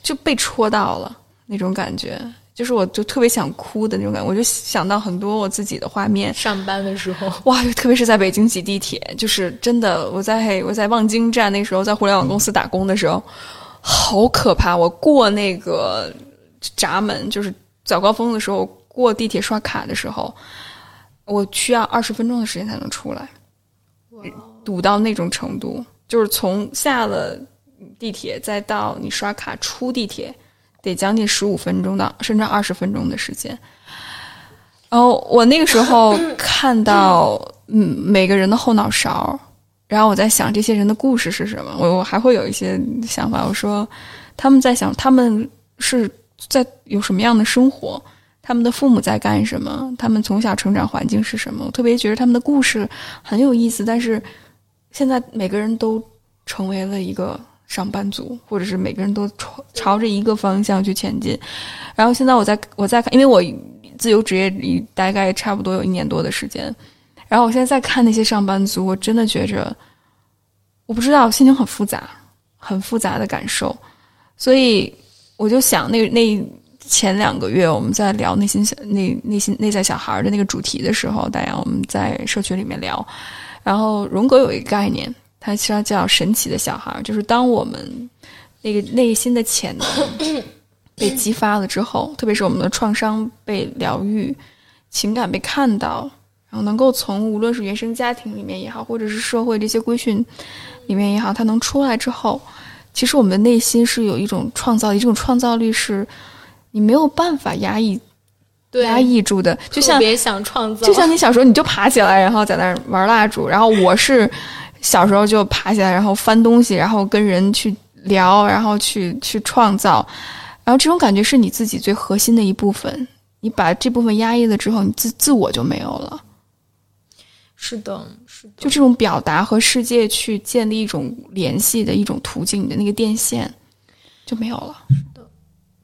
A: 就被戳到了那种感觉，就是我就特别想哭的那种感觉。我就想到很多我自己的画面。
B: 上班的时候，
A: 哇，特别是在北京挤地铁，就是真的，我在我在望京站那时候在互联网公司打工的时候，好可怕！我过那个闸门，就是早高峰的时候过地铁刷卡的时候，我需要二十分钟的时间才能出来。堵到那种程度，就是从下了地铁再到你刷卡出地铁，得将近十五分钟到甚至二十分钟的时间。然后我那个时候 看到嗯每个人的后脑勺，然后我在想这些人的故事是什么，我我还会有一些想法。我说他们在想他们是在有什么样的生活。他们的父母在干什么？他们从小成长环境是什么？我特别觉得他们的故事很有意思。但是现在每个人都成为了一个上班族，或者是每个人都朝朝着一个方向去前进。然后现在我在我在看，因为我自由职业里大概差不多有一年多的时间。然后我现在在看那些上班族，我真的觉着，我不知道，心情很复杂，很复杂的感受。所以我就想，那那。前两个月我们在聊内心小内内心内在小孩的那个主题的时候，大家我们在社群里面聊，然后荣格有一个概念，它其实叫神奇的小孩，就是当我们那个内心的潜能 被激发了之后，特别是我们的创伤被疗愈，情感被看到，然后能够从无论是原生家庭里面也好，或者是社会这些规训里面也好，它能出来之后，其实我们的内心是有一种创造，一种创造力是。你没有办法压抑
B: 对
A: 压抑住的，就像
B: 别想创造，
A: 就像你小时候你就爬起来，然后在那儿玩蜡烛，然后我是小时候就爬起来，然后翻东西，然后跟人去聊，然后去去创造，然后这种感觉是你自己最核心的一部分。你把这部分压抑了之后，你自自我就没有了。
B: 是的，是的，
A: 就这种表达和世界去建立一种联系的一种途径，你的那个电线就没有了。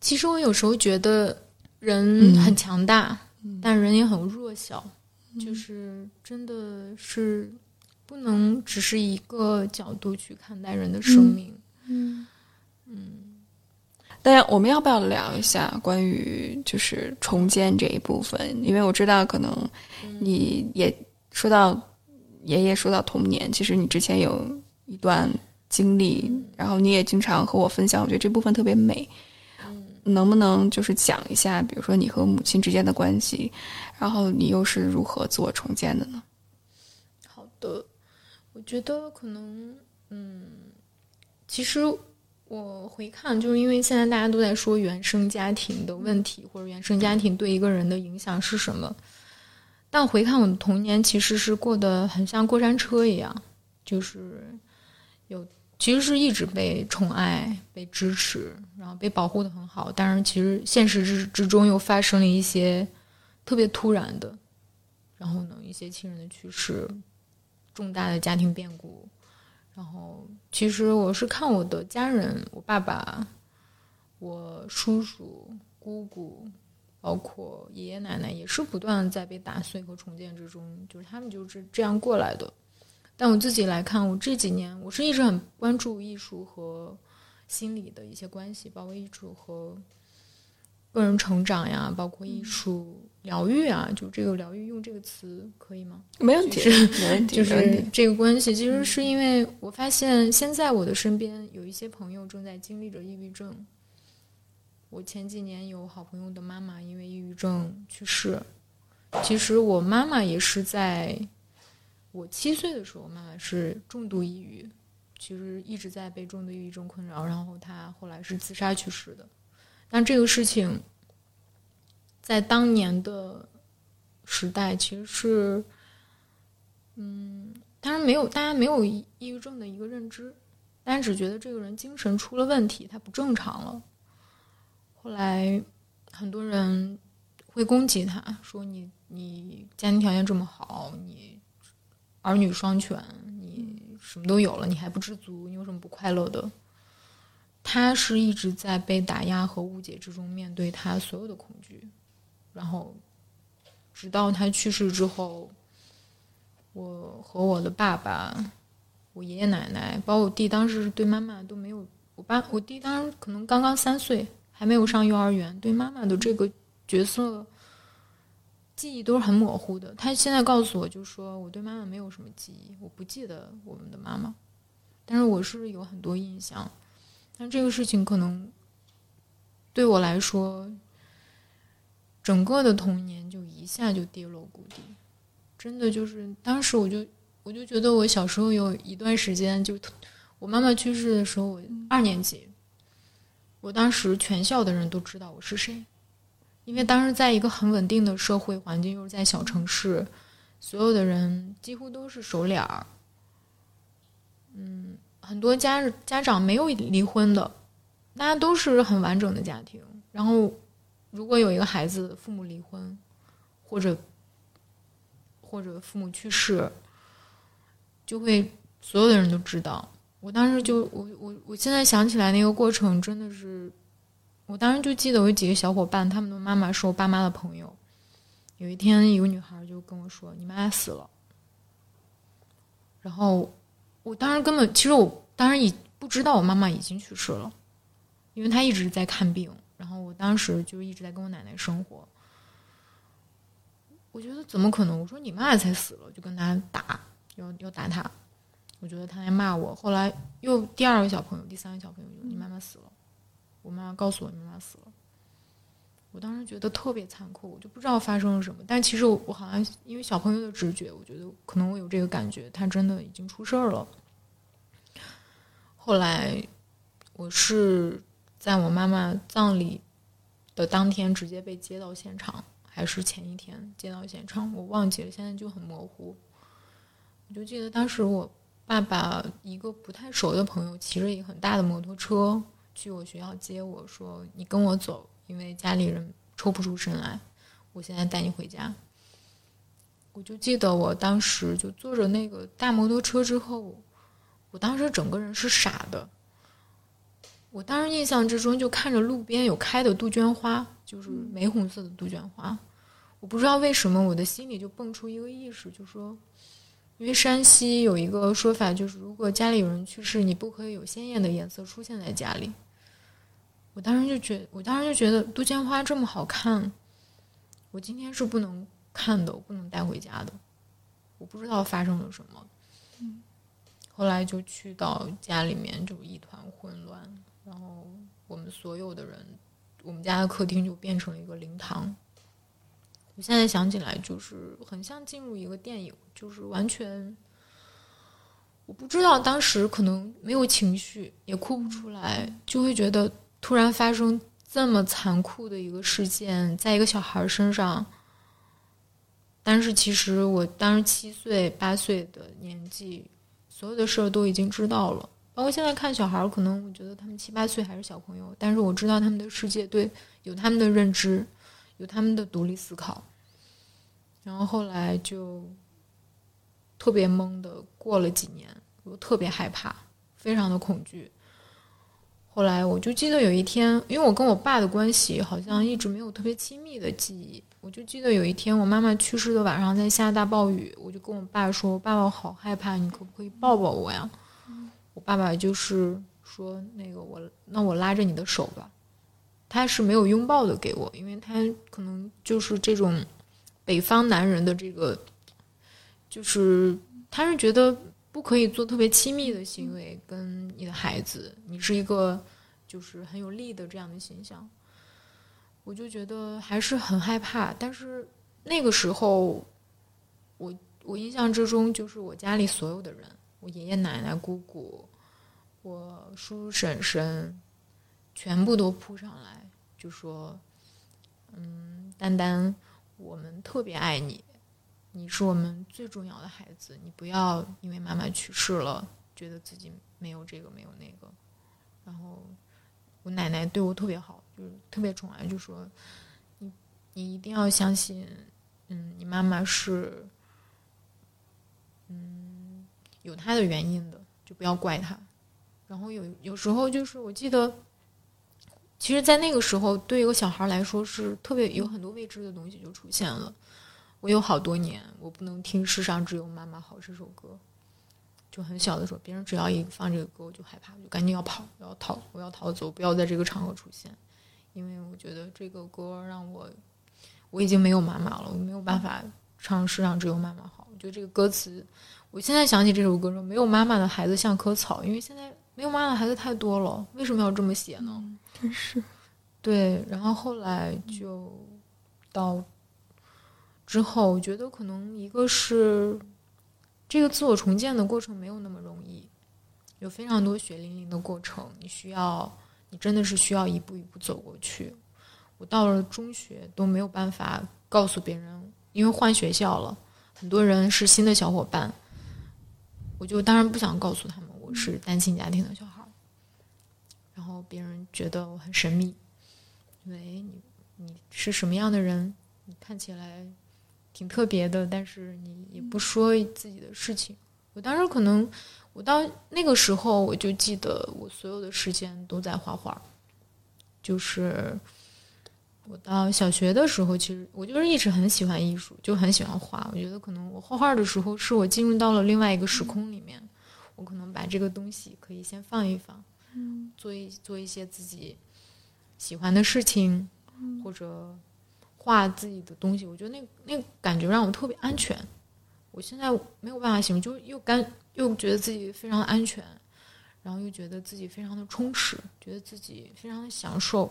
B: 其实我有时候觉得人很强大，但人也很弱小，就是真的是不能只是一个角度去看待人的生命。
A: 嗯嗯。大家，我们要不要聊一下关于就是重建这一部分？因为我知道可能你也说到爷爷说到童年，其实你之前有一段经历，然后你也经常和我分享，我觉得这部分特别美。能不能就是讲一下，比如说你和母亲之间的关系，然后你又是如何自我重建的呢？
B: 好的，我觉得可能，嗯，其实。我回看，就是因为现在大家都在说原生家庭的问题，或者原生家庭对一个人的影响是什么。但回看我的童年，其实是过得很像过山车一样，就是有其实是一直被宠爱、被支持，然后被保护的很好。但是其实现实之之中又发生了一些特别突然的，然后呢，一些亲人的去世，重大的家庭变故。然后，其实我是看我的家人，我爸爸、我叔叔、姑姑，包括爷爷奶奶，也是不断在被打碎和重建之中，就是他们就是这样过来的。但我自己来看，我这几年我是一直很关注艺术和心理的一些关系，包括艺术和个人成长呀，包括艺术。疗愈啊，就这个疗愈用这个词可以吗？
A: 没问题，没问题。
B: 就是这个关系，其实是因为我发现现在我的身边有一些朋友正在经历着抑郁症。我前几年有好朋友的妈妈因为抑郁症去世。其实我妈妈也是在我七岁的时候，妈妈是重度抑郁，其实一直在被重度抑郁症困扰，然后她后来是自杀去世的。但这个事情。在当年的时代，其实是，嗯，当然没有大家没有抑郁症的一个认知，大家只觉得这个人精神出了问题，他不正常了。后来很多人会攻击他，说你你家庭条件这么好，你儿女双全，你什么都有了，你还不知足，你有什么不快乐的？他是一直在被打压和误解之中面对他所有的恐惧。然后，直到他去世之后，我和我的爸爸、我爷爷奶奶，包括我弟，当时对妈妈都没有。我爸、我弟当时可能刚刚三岁，还没有上幼儿园，对妈妈的这个角色记忆都是很模糊的。他现在告诉我，就说我对妈妈没有什么记忆，我不记得我们的妈妈，但是我是有很多印象。但这个事情可能对我来说。整个的童年就一下就跌落谷底，真的就是当时我就我就觉得我小时候有一段时间，就我妈妈去世的时候，我二年级，我当时全校的人都知道我是谁，因为当时在一个很稳定的社会环境，又是在小城市，所有的人几乎都是熟脸儿，嗯，很多家家长没有离婚的，大家都是很完整的家庭，然后。如果有一个孩子父母离婚，或者或者父母去世，就会所有的人都知道。我当时就我我我现在想起来那个过程，真的是，我当时就记得我有几个小伙伴，他们的妈妈是我爸妈的朋友。有一天，一个女孩就跟我说：“你妈妈死了。”然后我当时根本其实我当时已不知道我妈妈已经去世了，因为她一直在看病。然后我当时就一直在跟我奶奶生活，我觉得怎么可能？我说你妈妈才死了，就跟他打，要要打他。我觉得他在骂我。后来又第二个小朋友，第三个小朋友，你妈妈死了。我妈妈告诉我你妈妈死了。我当时觉得特别残酷，我就不知道发生了什么。但其实我我好像因为小朋友的直觉，我觉得可能我有这个感觉，他真的已经出事儿了。后来我是。在我妈妈葬礼的当天，直接被接到现场，还是前一天接到现场，我忘记了，现在就很模糊。我就记得当时我爸爸一个不太熟的朋友骑着一个很大的摩托车去我学校接我，说：“你跟我走，因为家里人抽不出身来，我现在带你回家。”我就记得我当时就坐着那个大摩托车之后，我当时整个人是傻的。我当时印象之中就看着路边有开的杜鹃花，就是玫红色的杜鹃花。我不知道为什么我的心里就蹦出一个意识，就说，因为山西有一个说法，就是如果家里有人去世，你不可以有鲜艳的颜色出现在家里。我当时就觉，我当时就觉得杜鹃花这么好看，我今天是不能。看的我不能带回家的，我不知道发生了什么。
A: 嗯，
B: 后来就去到家里面，就一团混乱。然后我们所有的人，我们家的客厅就变成了一个灵堂。我现在想起来，就是很像进入一个电影，就是完全，我不知道当时可能没有情绪，也哭不出来，就会觉得突然发生这么残酷的一个事件，在一个小孩身上。但是其实我当时七岁八岁的年纪，所有的事儿都已经知道了。包括现在看小孩，可能我觉得他们七八岁还是小朋友，但是我知道他们的世界对有他们的认知，有他们的独立思考。然后后来就特别懵的过了几年，我特别害怕，非常的恐惧。后来我就记得有一天，因为我跟我爸的关系好像一直没有特别亲密的记忆。我就记得有一天我妈妈去世的晚上，在下大暴雨，我就跟我爸说：“爸爸，我好害怕，你可不可以抱抱我呀？”我爸爸就是说：“那个我，那我拉着你的手吧。”他是没有拥抱的给我，因为他可能就是这种北方男人的这个，就是他是觉得不可以做特别亲密的行为跟你的孩子，你是一个就是很有力的这样的形象。我就觉得还是很害怕，但是那个时候，我我印象之中就是我家里所有的人，我爷爷奶奶、姑姑，我叔叔婶婶，全部都扑上来，就说：“嗯，丹丹，我们特别爱你，你是我们最重要的孩子，你不要因为妈妈去世了，觉得自己没有这个没有那个。”然后我奶奶对我特别好。就是特别宠爱，就说你你一定要相信，嗯，你妈妈是，嗯，有她的原因的，就不要怪她。然后有有时候就是我记得，其实，在那个时候，对一个小孩来说是特别有很多未知的东西就出现了。我有好多年，我不能听《世上只有妈妈好》这首歌，就很小的时候，别人只要一放这个歌，我就害怕，我就赶紧要跑，我要逃，我要逃走，不要在这个场合出现。因为我觉得这个歌让我，我已经没有妈妈了，我没有办法唱《世上只有妈妈好》。我觉得这个歌词，我现在想起这首歌说“没有妈妈的孩子像棵草”，因为现在没有妈妈的孩子太多了，为什么要这么写呢？
A: 真是，
B: 对。然后后来就到之后，我觉得可能一个是这个自我重建的过程没有那么容易，有非常多血淋淋的过程，你需要。你真的是需要一步一步走过去。我到了中学都没有办法告诉别人，因为换学校了，很多人是新的小伙伴，我就当然不想告诉他们我是单亲家庭的小孩。然后别人觉得我很神秘，因为你你是什么样的人？你看起来挺特别的，但是你也不说自己的事情。我当时可能。我到那个时候，我就记得我所有的时间都在画画。就是我到小学的时候，其实我就是一直很喜欢艺术，就很喜欢画。我觉得可能我画画的时候，是我进入到了另外一个时空里面。我可能把这个东西可以先放一放，
A: 嗯，
B: 做一做一些自己喜欢的事情，或者画自己的东西。我觉得那那感觉让我特别安全。我现在没有办法形容，就又干。又觉得自己非常的安全，然后又觉得自己非常的充实，觉得自己非常的享受。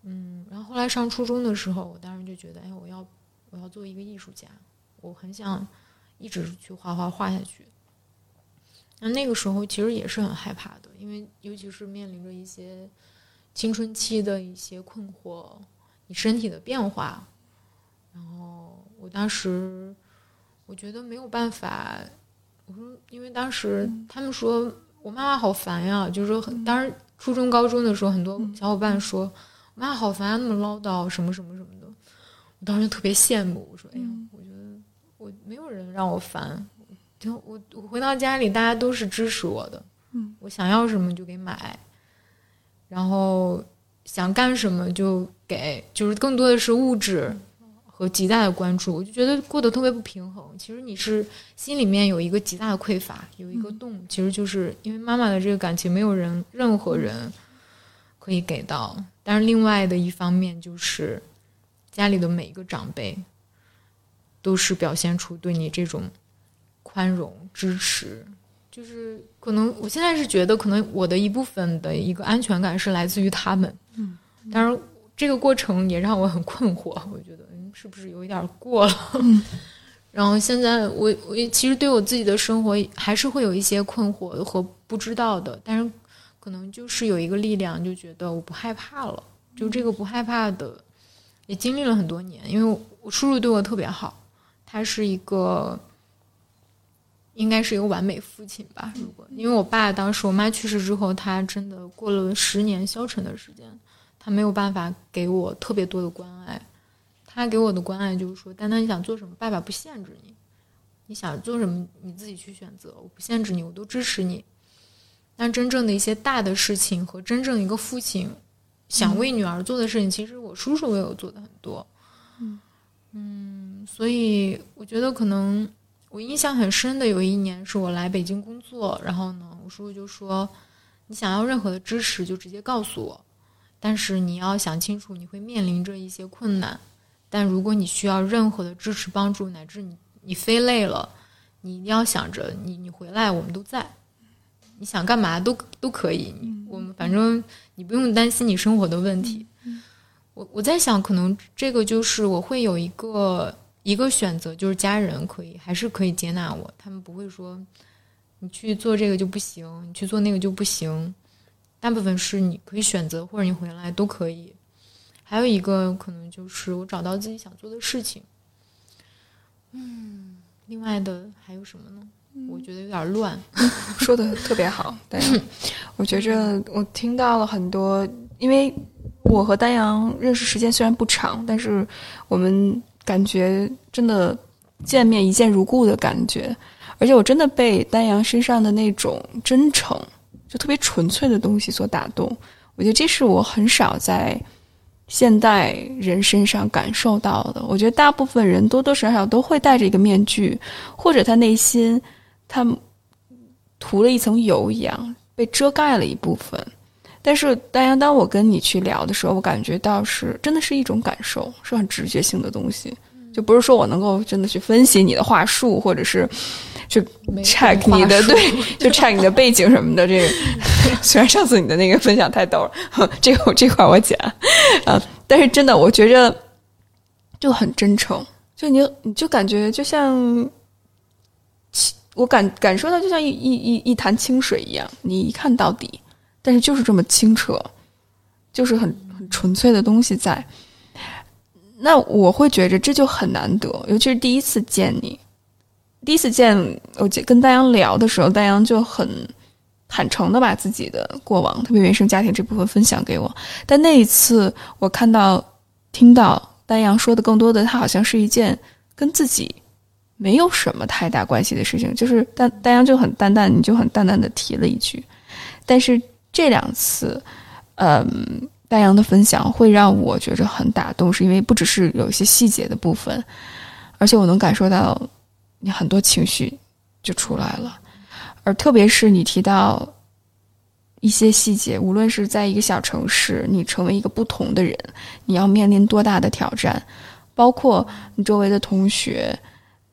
B: 嗯，然后后来上初中的时候，我当时就觉得，哎，我要我要做一个艺术家，我很想一直去画画画下去。那那个时候其实也是很害怕的，因为尤其是面临着一些青春期的一些困惑，你身体的变化，然后我当时我觉得没有办法，我说因为当时他们说我妈妈好烦呀，就是说很当时初中高中的时候，很多小伙伴说我妈妈好烦啊，那么唠叨什么什么什么的，我当时就特别羡慕，我说哎呀，我觉得我没有人让我烦，就我我回到家里，大家都是支持我的，
A: 嗯，
B: 我想要什么就给买，然后想干什么就给，就是更多的是物质和极大的关注，我就觉得过得特别不平衡。其实你是心里面有一个极大的匮乏，有一个洞，其实就是因为妈妈的这个感情，没有人任何人可以给到。但是另外的一方面就是家里的每一个长辈都是表现出对你这种宽容支持。就是可能我现在是觉得，可能我的一部分的一个安全感是来自于他们。
A: 嗯，
B: 当然这个过程也让我很困惑，我觉得嗯是不是有一点过了？
A: 嗯
B: 然后现在我我也其实对我自己的生活还是会有一些困惑和不知道的，但是可能就是有一个力量，就觉得我不害怕了。就这个不害怕的，也经历了很多年，因为我叔叔对我特别好，他是一个。应该是一个完美父亲吧。如果因为我爸当时我妈去世之后，他真的过了十年消沉的时间，他没有办法给我特别多的关爱。他给我的关爱就是说，丹丹你想做什么，爸爸不限制你，你想做什么你自己去选择，我不限制你，我都支持你。但真正的一些大的事情和真正一个父亲想为女儿做的事情，其实我叔叔为我做的很多。
A: 嗯
B: 嗯，所以我觉得可能。我印象很深的有一年是我来北京工作，然后呢，我叔叔就说：“你想要任何的支持就直接告诉我，但是你要想清楚你会面临着一些困难。但如果你需要任何的支持帮助，乃至你你飞累了，你一定要想着你你回来我们都在，你想干嘛都都可以，我们反正你不用担心你生活的问题。我我在想，可能这个就是我会有一个。”一个选择就是家人可以还是可以接纳我，他们不会说你去做这个就不行，你去做那个就不行。大部分是你可以选择，或者你回来都可以。还有一个可能就是我找到自己想做的事情。嗯，另外的还有什么呢？我觉得有点乱。
A: 说的特别好，对，我觉着我听到了很多，因为我和丹阳认识时间虽然不长，但是我们。感觉真的见面一见如故的感觉，而且我真的被丹阳身上的那种真诚，特别纯粹的东西所打动。我觉得这是我很少在现代人身上感受到的。我觉得大部分人多多少少都会戴着一个面具，或者他内心他涂了一层油一样，被遮盖了一部分。但是，丹阳，当我跟你去聊的时候，我感觉到是真的是一种感受，是很直觉性的东西，就不是说我能够真的去分析你的话术，或者是去 check 你的对，就 check 你的背景什么的。这个 虽然上次你的那个分享太逗了，这个这块我剪啊，但是真的，我觉着就很真诚，就你你就感觉就像，我感感受到就像一一一一潭清水一样，你一看到底。但是就是这么清澈，就是很很纯粹的东西在。那我会觉着这就很难得，尤其是第一次见你，第一次见我跟丹阳聊的时候，丹阳就很坦诚的把自己的过往，特别原生家庭这部分分享给我。但那一次我看到、听到丹阳说的更多的，他好像是一件跟自己没有什么太大关系的事情，就是丹丹阳就很淡淡，你就很淡淡的提了一句，但是。这两次，嗯，丹阳的分享会让我觉着很打动，是因为不只是有一些细节的部分，而且我能感受到你很多情绪就出来了，而特别是你提到一些细节，无论是在一个小城市，你成为一个不同的人，你要面临多大的挑战，包括你周围的同学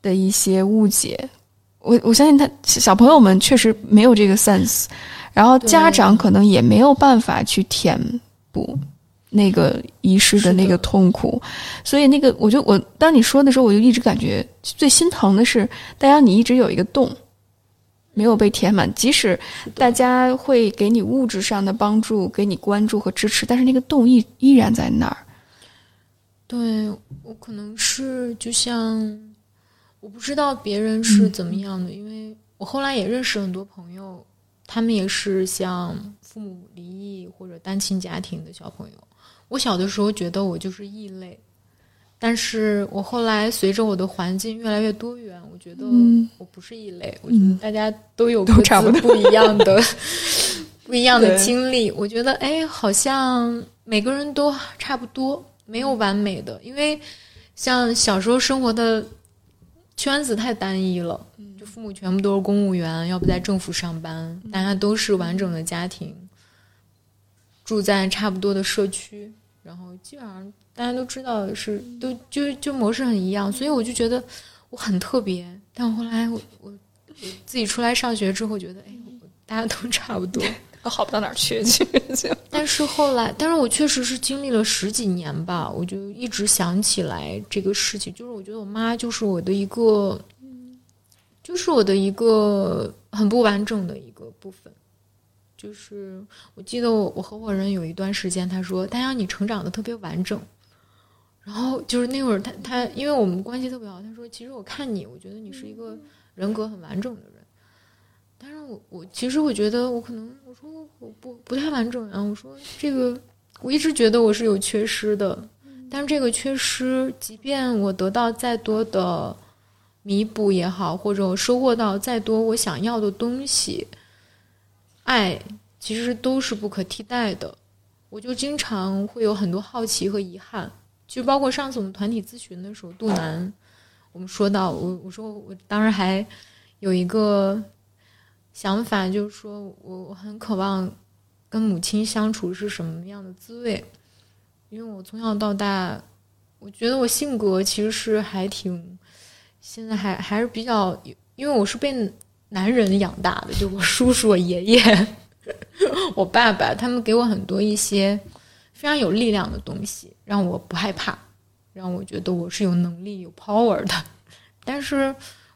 A: 的一些误解，我我相信他小朋友们确实没有这个 sense。然后家长可能也没有办法去填补那个遗失的那个痛苦，所以那个，我就我当你说的时候，我就一直感觉最心疼的是，大家你一直有一个洞没有被填满，即使大家会给你物质上的帮助，给你关注和支持，但是那个洞依依然在那儿。
B: 对我可能是就像我不知道别人是怎么样的，因为我后来也认识很多朋友，他们也是像父母离异或者单亲家庭的小朋友。我小的时候觉得我就是异类，但是我后来随着我的环境越来越多元，我觉得我不是异类，我觉得大家都有各自 不一样的不一样的经历。我觉得哎，好像每个人都差不多，没有完美的，因为像小时候生活的圈子太单一了，就父母全部都是公务员，要不在政府上班，大家都是完整的家庭，住在差不多的社区。然后基本上大家都知道是都就就模式很一样，所以我就觉得我很特别。但后来我我自己出来上学之后，觉得哎，大家都 差不多，
A: 都好不到哪儿去去。
B: 但是后来，但是我确实是经历了十几年吧，我就一直想起来这个事情，就是我觉得我妈就是我的一个，就是我的一个很不完整的一个部分。就是我记得我我合伙人有一段时间他说，丹阳你成长的特别完整，然后就是那会儿他他因为我们关系特别好，他说其实我看你，我觉得你是一个人格很完整的人，但是我我其实我觉得我可能我说我不不太完整啊，我说这个我一直觉得我是有缺失的，但是这个缺失，即便我得到再多的弥补也好，或者我收获到再多我想要的东西。爱其实都是不可替代的，我就经常会有很多好奇和遗憾，就包括上次我们团体咨询的时候，杜南，我们说到我，我说我当时还有一个想法，就是说我我很渴望跟母亲相处是什么样的滋味，因为我从小到大，我觉得我性格其实是还挺，现在还还是比较，因为我是被。男人养大的，就我叔叔、我爷爷、我爸爸，他们给我很多一些非常有力量的东西，让我不害怕，让我觉得我是有能力、有 power 的。但是，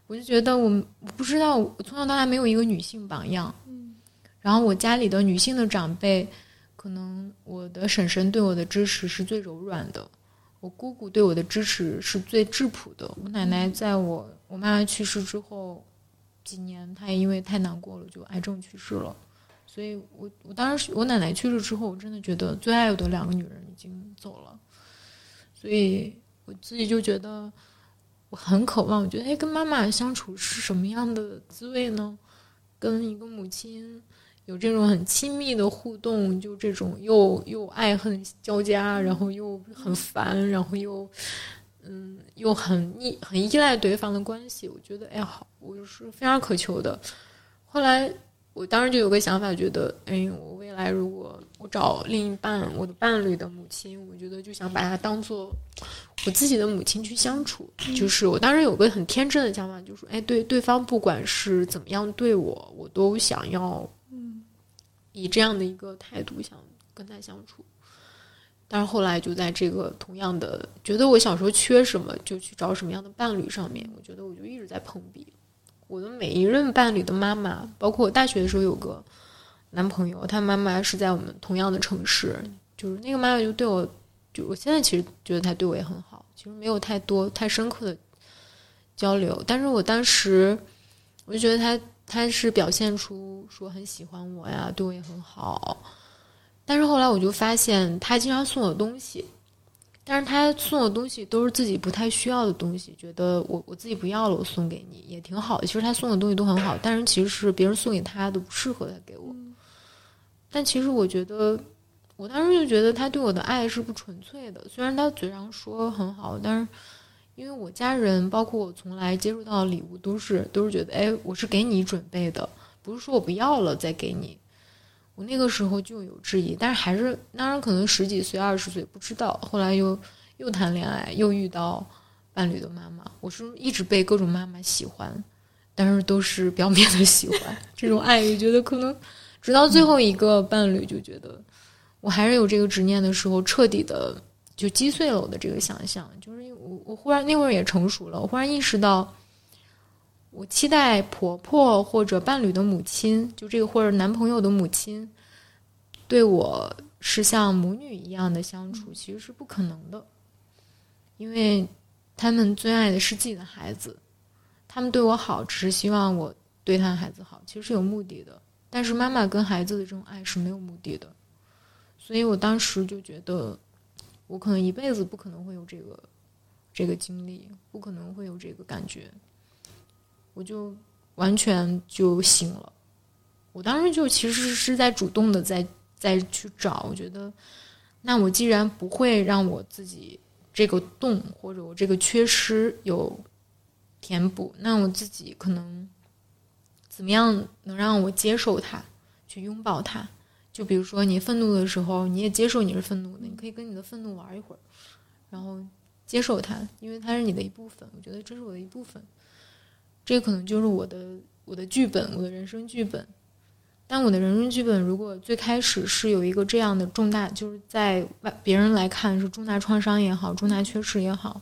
B: 我就觉得我不知道，我从小到大没有一个女性榜样。嗯。然后我家里的女性的长辈，可能我的婶婶对我的支持是最柔软的，我姑姑对我的支持是最质朴的。我奶奶在我我妈妈去世之后。几年，他也因为太难过了，就癌症去世了。所以，我我当时我奶奶去世之后，我真的觉得最爱我的两个女人已经走了。所以，我自己就觉得我很渴望，我觉得哎，跟妈妈相处是什么样的滋味呢？跟一个母亲有这种很亲密的互动，就这种又又爱恨交加，然后又很烦，然后又。嗯，又很依很依赖对方的关系，我觉得哎好，我是非常渴求的。后来我当时就有个想法，觉得哎，我未来如果我找另一半，我的伴侣的母亲，我觉得就想把她当做我自己的母亲去相处。就是我当时有个很天真的想法，就是哎，对对方不管是怎么样对我，我都想要嗯，以这样的一个态度想跟他相处。但是后来就在这个同样的觉得我小时候缺什么就去找什么样的伴侣上面，我觉得我就一直在碰壁。我的每一任伴侣的妈妈，包括我大学的时候有个男朋友，他妈妈是在我们同样的城市，就是那个妈妈就对我，就我现在其实觉得他对我也很好，其实没有太多太深刻的交流，但是我当时我就觉得他他是表现出说很喜欢我呀，对我也很好。但是后来我就发现，他经常送我东西，但是他送的东西都是自己不太需要的东西，觉得我我自己不要了，我送给你也挺好的。其实他送的东西都很好，但是其实是别人送给他的不适合他给我。但其实我觉得，我当时就觉得他对我的爱是不纯粹的。虽然他嘴上说很好，但是因为我家人包括我从来接触到的礼物都是都是觉得，哎，我是给你准备的，不是说我不要了再给你。我那个时候就有质疑，但是还是当然可能十几岁、二十岁不知道。后来又又谈恋爱，又遇到伴侣的妈妈，我是一直被各种妈妈喜欢，但是都是表面的喜欢。这种爱，我觉得可能直到最后一个伴侣，就觉得我还是有这个执念的时候，彻底的就击碎了我的这个想象。就是我我忽然那会儿也成熟了，我忽然意识到。我期待婆婆或者伴侣的母亲，就这个或者男朋友的母亲，对我是像母女一样的相处，其实是不可能的。因为他们最爱的是自己的孩子，他们对我好，只是希望我对他的孩子好，其实是有目的的。但是妈妈跟孩子的这种爱是没有目的的，所以我当时就觉得，我可能一辈子不可能会有这个这个经历，不可能会有这个感觉，我就完全就醒了。我当时就其实是在主动的在在去找，我觉得，那我既然不会让我自己这个洞或者我这个缺失有填补，那我自己可能。怎么样能让我接受它，去拥抱它？就比如说，你愤怒的时候，你也接受你是愤怒的，你可以跟你的愤怒玩一会儿，然后接受它，因为它是你的一部分。我觉得这是我的一部分，这可能就是我的我的剧本，我的人生剧本。但我的人生剧本，如果最开始是有一个这样的重大，就是在外别人来看是重大创伤也好，重大缺失也好，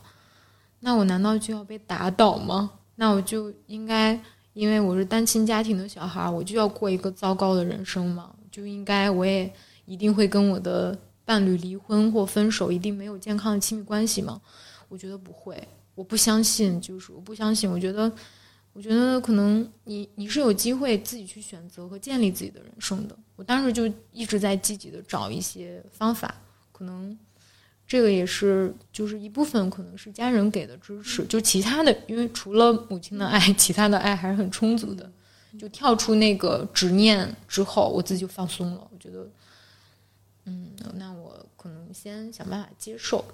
B: 那我难道就要被打倒吗？那我就应该。因为我是单亲家庭的小孩，我就要过一个糟糕的人生吗？就应该我也一定会跟我的伴侣离婚或分手，一定没有健康的亲密关系吗？我觉得不会，我不相信，就是我不相信。我觉得，我觉得可能你你是有机会自己去选择和建立自己的人生的。我当时就一直在积极的找一些方法，可能。这个也是，就是一部分可能是家人给的支持，就其他的，因为除了母亲的爱，其他的爱还是很充足的。就跳出那个执念之后，我自己就放松了。我觉得，嗯，那我可能先想办法接受。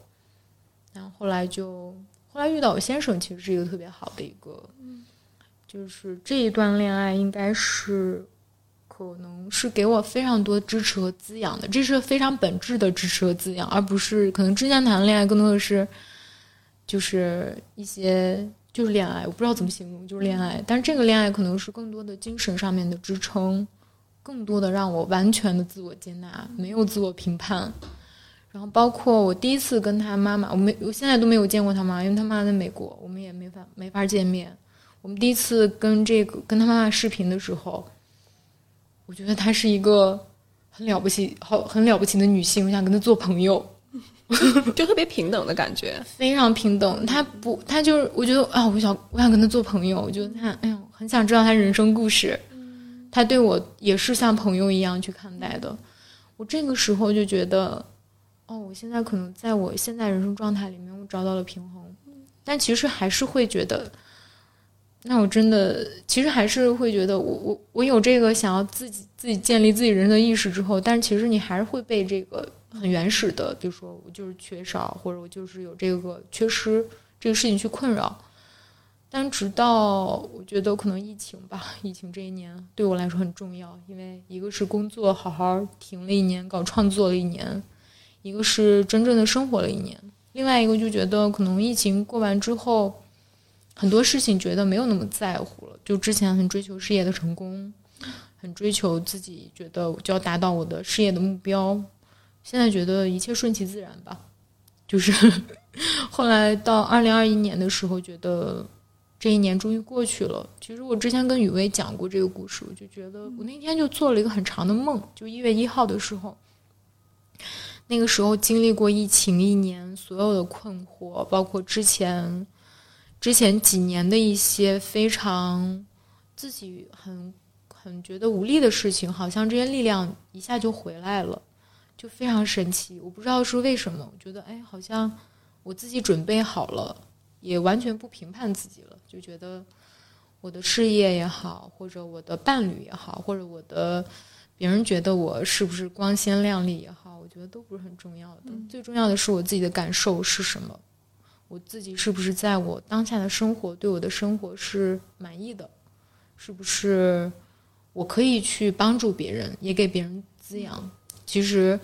B: 然后后来就后来遇到我先生，其实是一个特别好的一个，就是这一段恋爱应该是。可能是给我非常多支持和滋养的，这是非常本质的支持和滋养，而不是可能之前谈恋爱更多的是，就是一些就是恋爱，我不知道怎么形容，就是恋爱。但是这个恋爱可能是更多的精神上面的支撑，更多的让我完全的自我接纳，没有自我评判。然后包括我第一次跟他妈妈，我没我现在都没有见过他妈，因为他妈在美国，我们也没法没法见面。我们第一次跟这个跟他妈妈视频的时候。我觉得她是一个很了不起、好很了不起的女性，我想跟她做朋友，
A: 就特别平等的感觉，
B: 非常平等。她不，她就是我觉得啊，我想我想跟她做朋友，我觉得她哎呦，很想知道她人生故事。她对我也是像朋友一样去看待的。我这个时候就觉得，哦，我现在可能在我现在人生状态里面，我找到了平衡，但其实还是会觉得。那我真的其实还是会觉得，我我我有这个想要自己自己建立自己人的意识之后，但是其实你还是会被这个很原始的，比如说我就是缺少，或者我就是有这个缺失这个事情去困扰。但直到我觉得可能疫情吧，疫情这一年对我来说很重要，因为一个是工作好好停了一年，搞创作了一年，一个是真正的生活了一年，另外一个就觉得可能疫情过完之后。很多事情觉得没有那么在乎了，就之前很追求事业的成功，很追求自己觉得就要达到我的事业的目标，现在觉得一切顺其自然吧。就是 后来到二零二一年的时候，觉得这一年终于过去了。其实我之前跟雨薇讲过这个故事，我就觉得我那天就做了一个很长的梦，就一月一号的时候，那个时候经历过疫情一年所有的困惑，包括之前。之前几年的一些非常自己很很觉得无力的事情，好像这些力量一下就回来了，就非常神奇。我不知道是为什么，我觉得哎，好像我自己准备好了，也完全不评判自己了，就觉得我的事业也好，或者我的伴侣也好，或者我的别人觉得我是不是光鲜亮丽也好，我觉得都不是很重要的。最重要的是我自己的感受是什么。我自己是不是在我当下的生活对我的生活是满意的？是不是我可以去帮助别人，也给别人滋养？其实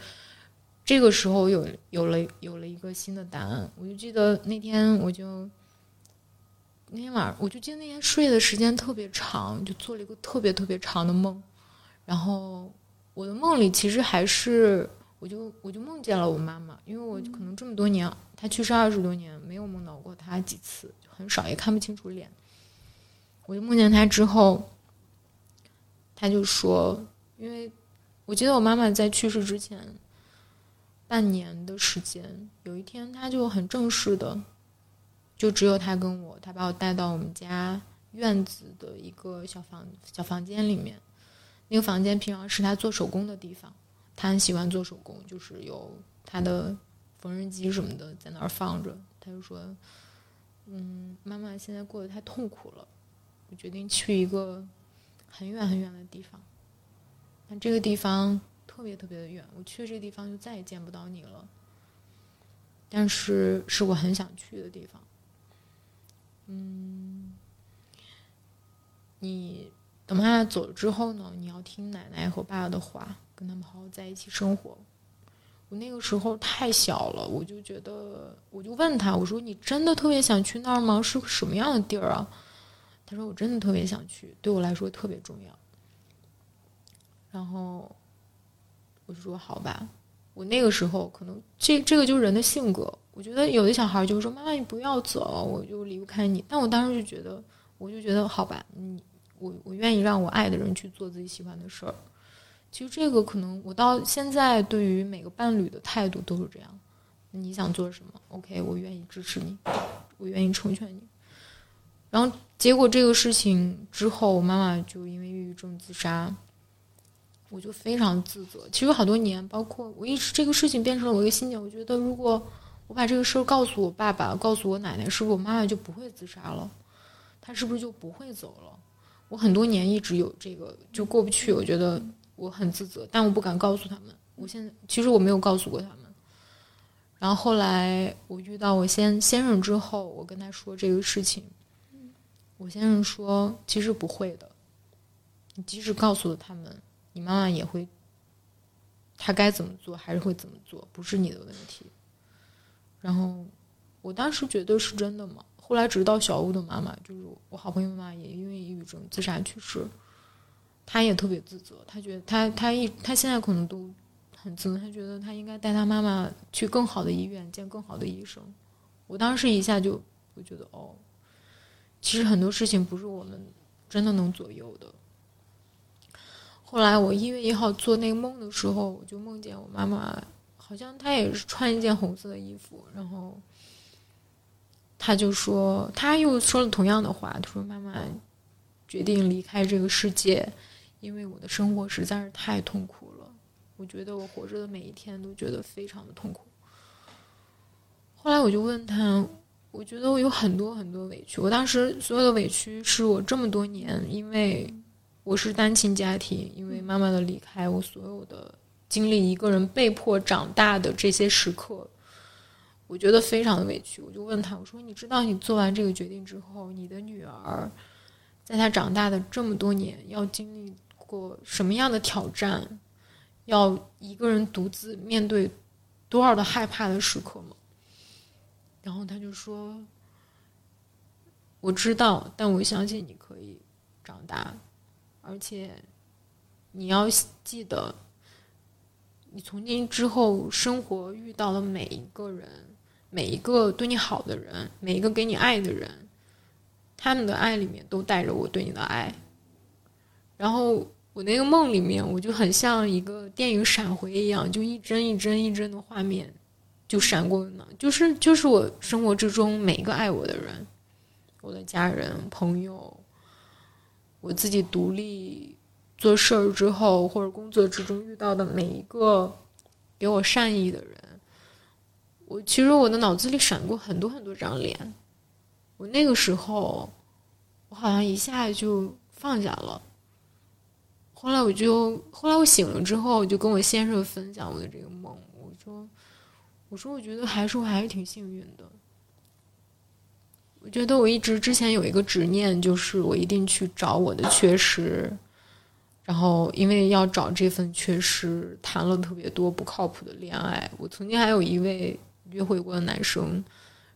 B: 这个时候有有了有了一个新的答案。我就记得那天，我就那天晚上，我就记得那天睡的时间特别长，就做了一个特别特别长的梦。然后我的梦里其实还是。我就我就梦见了我妈妈，因为我可能这么多年，她去世二十多年，没有梦到过她几次，很少，也看不清楚脸。我就梦见她之后，她就说，因为我记得我妈妈在去世之前，半年的时间，有一天他就很正式的，就只有他跟我，他把我带到我们家院子的一个小房小房间里面。那个房间平常是他做手工的地方，他很喜欢做手工，就是有他的缝纫机什么的在那儿放着。他就说：“嗯，妈妈现在过得太痛苦了，我决定去一个很远很远的地方。但这个地方……”特别特别的远，我去这个地方就再也见不到你了。但是是我很想去的地方。嗯，你等妈妈走了之后呢？你要听奶奶和爸爸的话，跟他们好好在一起生活。我那个时候太小了，我就觉得，我就问他，我说：“你真的特别想去那儿吗？是个什么样的地儿啊？”他说：“我真的特别想去，对我来说特别重要。”然后。我就说好吧，我那个时候可能这这个就是人的性格。我觉得有的小孩就说：“妈妈，你不要走，我就离不开你。”但我当时就觉得，我就觉得好吧，你我我愿意让我爱的人去做自己喜欢的事儿。其实这个可能我到现在对于每个伴侣的态度都是这样。你想做什么？OK，我愿意支持你，我愿意成全你。然后结果这个事情之后，我妈妈就因为抑郁症自杀。我就非常自责。其实好多年，包括我一直这个事情变成了我一个信念。我觉得，如果我把这个事儿告诉我爸爸，告诉我奶奶，是不是我妈妈就不会自杀了？她是不是就不会走了？我很多年一直有这个就过不去。我觉得我很自责，但我不敢告诉他们。我现在其实我没有告诉过他们。然后后来我遇到我先先生之后，我跟他说这个事情。我先生说：“其实不会的，你即使告诉了他们。”你妈妈也会，她该怎么做还是会怎么做，不是你的问题。然后我当时觉得是真的嘛。后来直到小欧的妈妈，就是我好朋友妈妈，也因为抑郁症自杀去世，她也特别自责。她觉得她她一她现在可能都很自责，她觉得她应该带她妈妈去更好的医院见更好的医生。我当时一下就我觉得哦，其实很多事情不是我们真的能左右的。后来我一月一号做那个梦的时候，我就梦见我妈妈，好像她也是穿一件红色的衣服，然后，他就说，他又说了同样的话，他说：“妈妈决定离开这个世界，因为我的生活实在是太痛苦了，我觉得我活着的每一天都觉得非常的痛苦。”后来我就问他，我觉得我有很多很多委屈，我当时所有的委屈是我这么多年因为。我是单亲家庭，因为妈妈的离开，我所有的经历一个人被迫长大的这些时刻，我觉得非常的委屈。我就问他，我说：“你知道你做完这个决定之后，你的女儿在她长大的这么多年，要经历过什么样的挑战？要一个人独自面对多少的害怕的时刻吗？”然后他就说：“我知道，但我相信你可以长大。”而且，你要记得，你从今之后生活遇到的每一个人，每一个对你好的人，每一个给你爱的人，他们的爱里面都带着我对你的爱。然后我那个梦里面，我就很像一个电影闪回一样，就一帧一帧一帧的画面就闪过呢，就是就是我生活之中每一个爱我的人，我的家人朋友。我自己独立做事儿之后，或者工作之中遇到的每一个给我善意的人，我其实我的脑子里闪过很多很多张脸。我那个时候，我好像一下就放下了。后来我就，后来我醒了之后，我就跟我先生分享我的这个梦。我说，我说，我觉得还是我还是挺幸运的。我觉得我一直之前有一个执念，就是我一定去找我的缺失，然后因为要找这份缺失，谈了特别多不靠谱的恋爱。我曾经还有一位约会过的男生，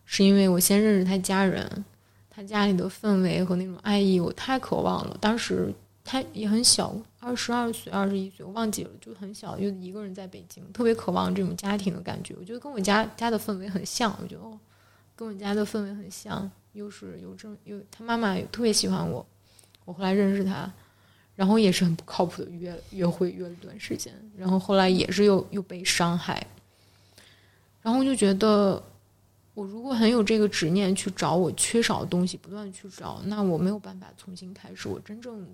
B: 是因为我先认识他家人，他家里的氛围和那种爱意，我太渴望了。当时他也很小，二十二岁、二十一岁，我忘记了，就很小，就一个人在北京，特别渴望这种家庭的感觉。我觉得跟我家家的氛围很像，我觉得，跟我家的氛围很像。又是有这有他妈妈特别喜欢我，我后来认识他，然后也是很不靠谱的约约会约了一段时间，然后后来也是又又被伤害，然后就觉得，我如果很有这个执念去找我缺少的东西，不断去找，那我没有办法重新开始我真正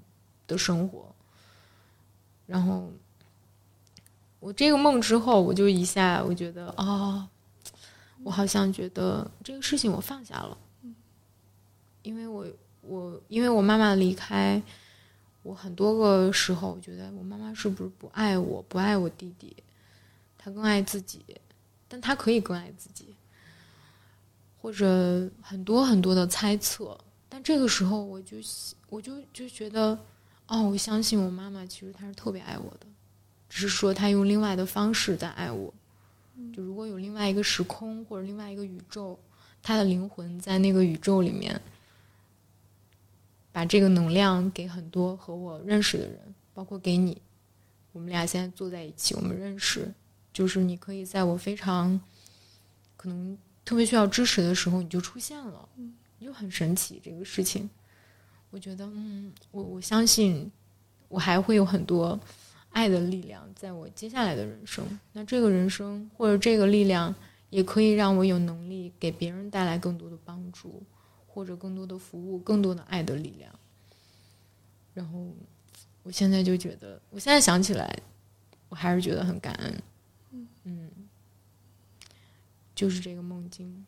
B: 的生活。然后，我这个梦之后，我就一下我觉得啊，我好像觉得这个事情我放下了，因为我我因为我妈妈离开。我很多个时候，我觉得我妈妈是不是不爱我，不爱我弟弟，她更爱自己，但他可以更爱自己，或者很多很多的猜测。但这个时候，我就我就就觉得，哦，我相信我妈妈，其实她是特别爱我的，只是说她用另外的方式在爱我。就如果有另外一个时空或者另外一个宇宙，她的灵魂在那个宇宙里面。把这个能量给很多和我认识的人，包括给你。我们俩现在坐在一起，我们认识，就是你可以在我非常可能特别需要支持的时候，你就出现了，就很神奇这个事情。我觉得，嗯，我我相信我还会有很多爱的力量在我接下来的人生。那这个人生或者这个力量，也可以让我有能力给别人带来更多的帮助。或者更多的服务，更多的爱的力量。然后，我现在就觉得，我现在想起来，我还是觉得很感恩。嗯，就是这个梦境。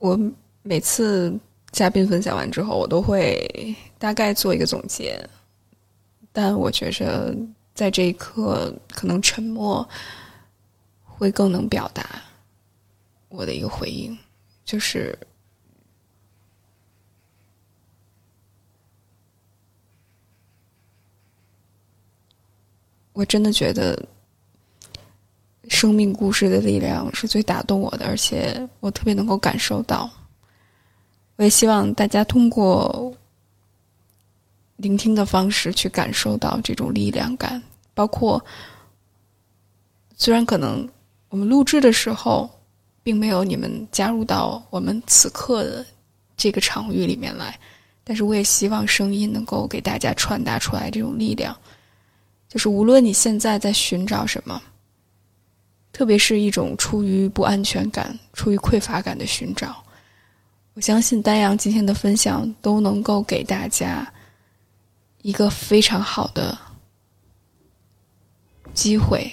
A: 我每次嘉宾分享完之后，我都会大概做一个总结，但我觉着在这一刻，可能沉默会更能表达我的一个回应，就是我真的觉得。生命故事的力量是最打动我的，而且我特别能够感受到。我也希望大家通过聆听的方式去感受到这种力量感。包括虽然可能我们录制的时候并没有你们加入到我们此刻的这个场域里面来，但是我也希望声音能够给大家传达出来这种力量。就是无论你现在在寻找什么。特别是一种出于不安全感、出于匮乏感的寻找，我相信丹阳今天的分享都能够给大家一个非常好的机会，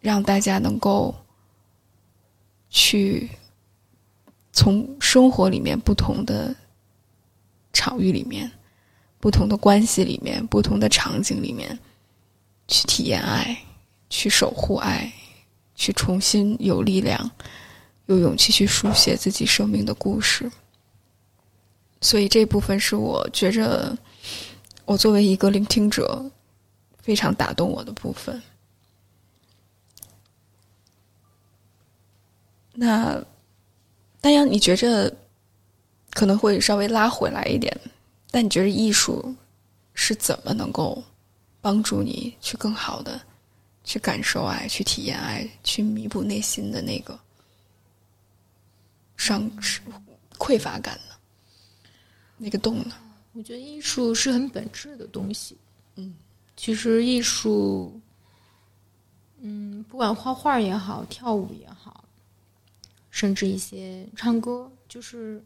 A: 让大家能够去从生活里面不同的场域里面、不同的关系里面、不同的场景里面去体验爱，去守护爱。去重新有力量、有勇气去书写自己生命的故事，所以这部分是我觉着我作为一个聆听者非常打动我的部分。那丹阳，你觉着可能会稍微拉回来一点，但你觉得艺术是怎么能够帮助你去更好的？去感受爱，去体验爱，去弥补内心的那个伤、匮乏感呢？那个洞呢？
B: 我觉得艺术是很本质的东西。嗯，其实艺术，嗯，不管画画也好，跳舞也好，甚至一些唱歌，就是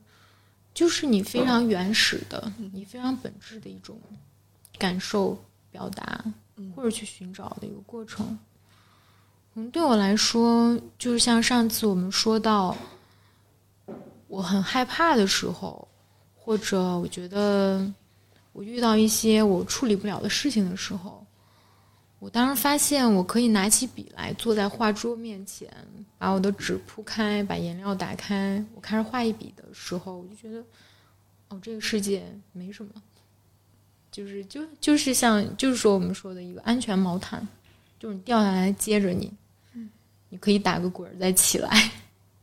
B: 就是你非常原始的，你非常本质的一种感受表达。或者去寻找的一个过程，嗯，对我来说，就是像上次我们说到，我很害怕的时候，或者我觉得我遇到一些我处理不了的事情的时候，我当时发现我可以拿起笔来，坐在画桌面前，把我的纸铺开，把颜料打开，我开始画一笔的时候，我就觉得，哦，这个世界没什么，就是就就是像就是说我们说的一个安全毛毯，就是你掉下来接着你，你可以打个滚再起来，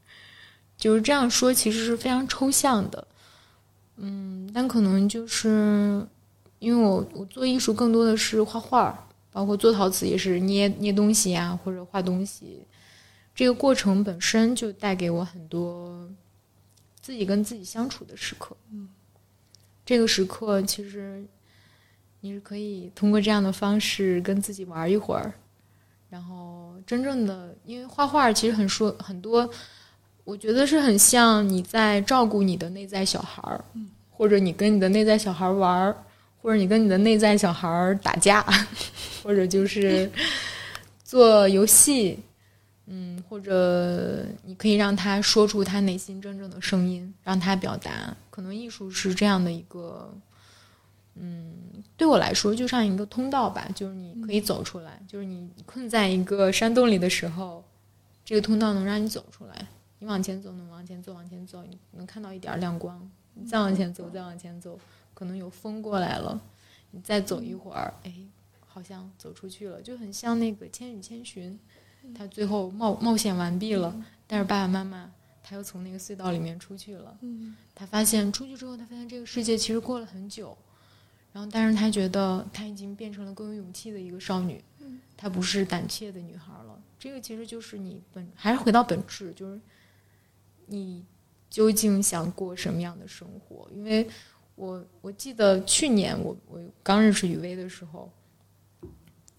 B: 就是这样说，其实是非常抽象的，嗯，但可能就是因为我我做艺术更多的是画画。包括做陶瓷也是捏捏东西呀，或者画东西，这个过程本身就带给我很多自己跟自己相处的时刻。嗯，这个时刻其实你是可以通过这样的方式跟自己玩一会儿，然后真正的因为画画其实很说很多，我觉得是很像你在照顾你的内在小孩儿，或者你跟你的内在小孩玩儿。或者你跟你的内在小孩打架，或者就是做游戏，嗯，或者你可以让他说出他内心真正的声音，让他表达。可能艺术是这样的一个，嗯，对我来说就像一个通道吧，就是你可以走出来，就是你困在一个山洞里的时候，这个通道能让你走出来。你往前走，能往前走，往前走，你能看到一点亮光。你再往前走，再往前走。可能有风过来了，你再走一会儿，哎，好像走出去了，就很像那个《千与千寻》，他最后冒冒险完毕了，但是爸爸妈妈他又从那个隧道里面出去了。他发现出去之后，他发现这个世界其实过了很久，然后但是他觉得他已经变成了更有勇气的一个少女，她不是胆怯的女孩了。这个其实就是你本还是回到本质，就是你究竟想过什么样的生活，因为。我我记得去年我我刚认识雨薇的时候，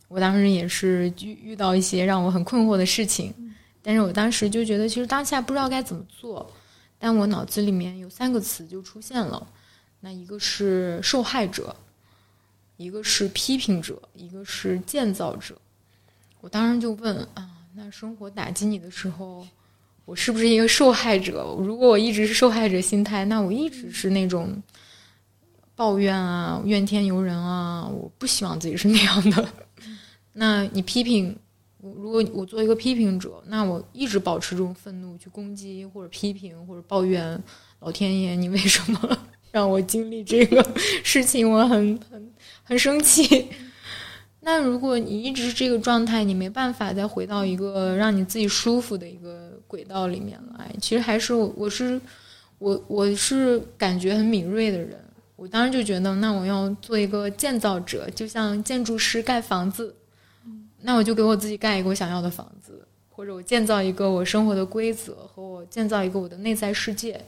B: 我当时也是遇遇到一些让我很困惑的事情，但是我当时就觉得其实当下不知道该怎么做，但我脑子里面有三个词就出现了，那一个是受害者，一个是批评者，一个是建造者。我当时就问啊，那生活打击你的时候，我是不是一个受害者？如果我一直是受害者心态，那我一直是那种。抱怨啊，怨天尤人啊，我不希望自己是那样的。那你批评我，如果我做一个批评者，那我一直保持这种愤怒去攻击或者批评或者抱怨老天爷，你为什么 让我经历这个事情？我很很很生气。那如果你一直是这个状态，你没办法再回到一个让你自己舒服的一个轨道里面来。其实还是我，我是我，我是感觉很敏锐的人。我当时就觉得，那我要做一个建造者，就像建筑师盖房子，那我就给我自己盖一个我想要的房子，或者我建造一个我生活的规则，和我建造一个我的内在世界。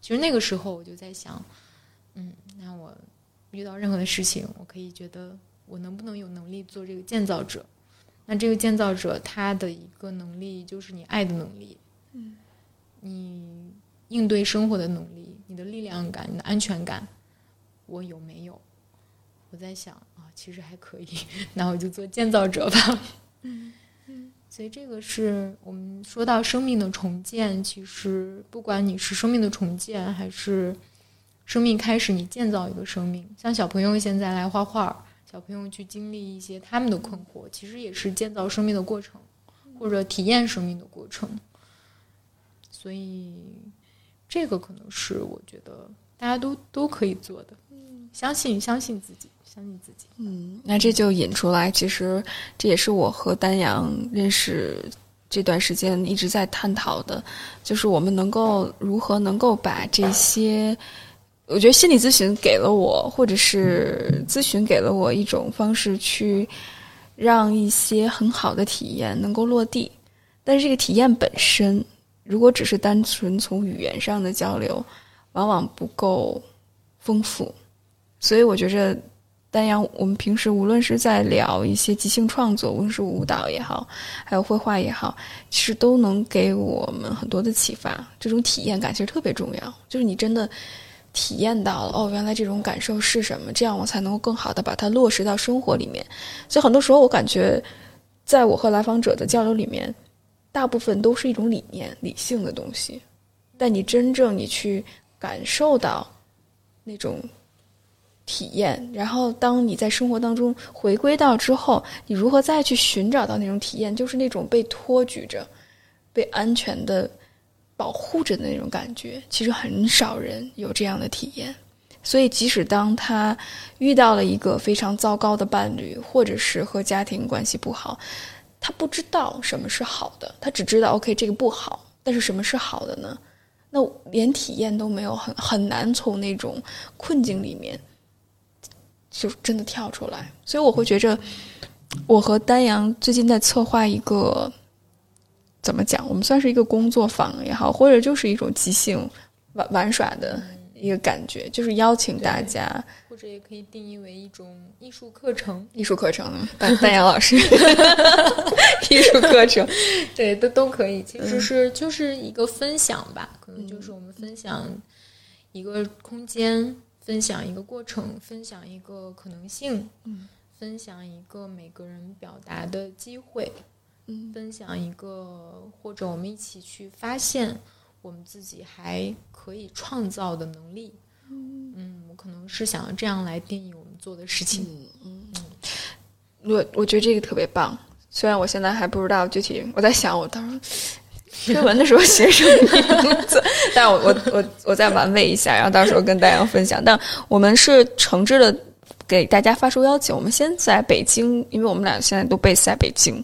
B: 其实那个时候我就在想，嗯，那我遇到任何的事情，我可以觉得我能不能有能力做这个建造者？那这个建造者他的一个能力就是你爱的能力，嗯，你应对生活的能力，你的力量感，你的安全感。我有没有？我在想啊，其实还可以，那我就做建造者吧。嗯嗯，所以这个是我们说到生命的重建，其实不管你是生命的重建，还是生命开始，你建造一个生命，像小朋友现在来画画，小朋友去经历一些他们的困惑，其实也是建造生命的过程，或者体验生命的过程。所以，这个可能是我觉得大家都都可以做的。相信，相信自己，相信自己。
A: 嗯，那这就引出来，其实这也是我和丹阳认识这段时间一直在探讨的，就是我们能够如何能够把这些，我觉得心理咨询给了我，或者是咨询给了我一种方式，去让一些很好的体验能够落地。但是这个体验本身，如果只是单纯从语言上的交流，往往不够丰富。所以我觉着，丹阳，我们平时无论是在聊一些即兴创作，无论是舞蹈也好，还有绘画也好，其实都能给我们很多的启发。这种体验感其实特别重要，就是你真的体验到了，哦，原来这种感受是什么，这样我才能够更好的把它落实到生活里面。所以很多时候，我感觉，在我和来访者的交流里面，大部分都是一种理念、理性的东西，但你真正你去感受到那种。体验，然后当你在生活当中回归到之后，你如何再去寻找到那种体验，就是那种被托举着、被安全的保护着的那种感觉。其实很少人有这样的体验，所以即使当他遇到了一个非常糟糕的伴侣，或者是和家庭关系不好，他不知道什么是好的，他只知道 OK 这个不好，但是什么是好的呢？那连体验都没有，很很难从那种困境里面。就真的跳出来，所以我会觉着，我和丹阳最近在策划一个，怎么讲？我们算是一个工作坊也好，或者就是一种即兴玩玩耍的一个感觉，就是邀请大家，
B: 或者也可以定义为一种艺术课程。
A: 艺术课程，丹丹阳老师，艺术课程，
B: 对，都都可以。其实是就是一个分享吧，可能就是我们分享一个空间。分享一个过程，分享一个可能性，
A: 嗯，
B: 分享一个每个人表达的机会，
A: 嗯，
B: 分享一个或者我们一起去发现我们自己还可以创造的能力，
A: 嗯
B: 嗯，我可能是想要这样来定义我们做的事情，
A: 嗯嗯，我我觉得这个特别棒，虽然我现在还不知道具体，我在想我到时候。推文的时候写什么名字？但我我我我再玩味一下，然后到时候跟大家分享。但我们是诚挚的给大家发出邀请，我们先在北京，因为我们俩现在都 base 在北京，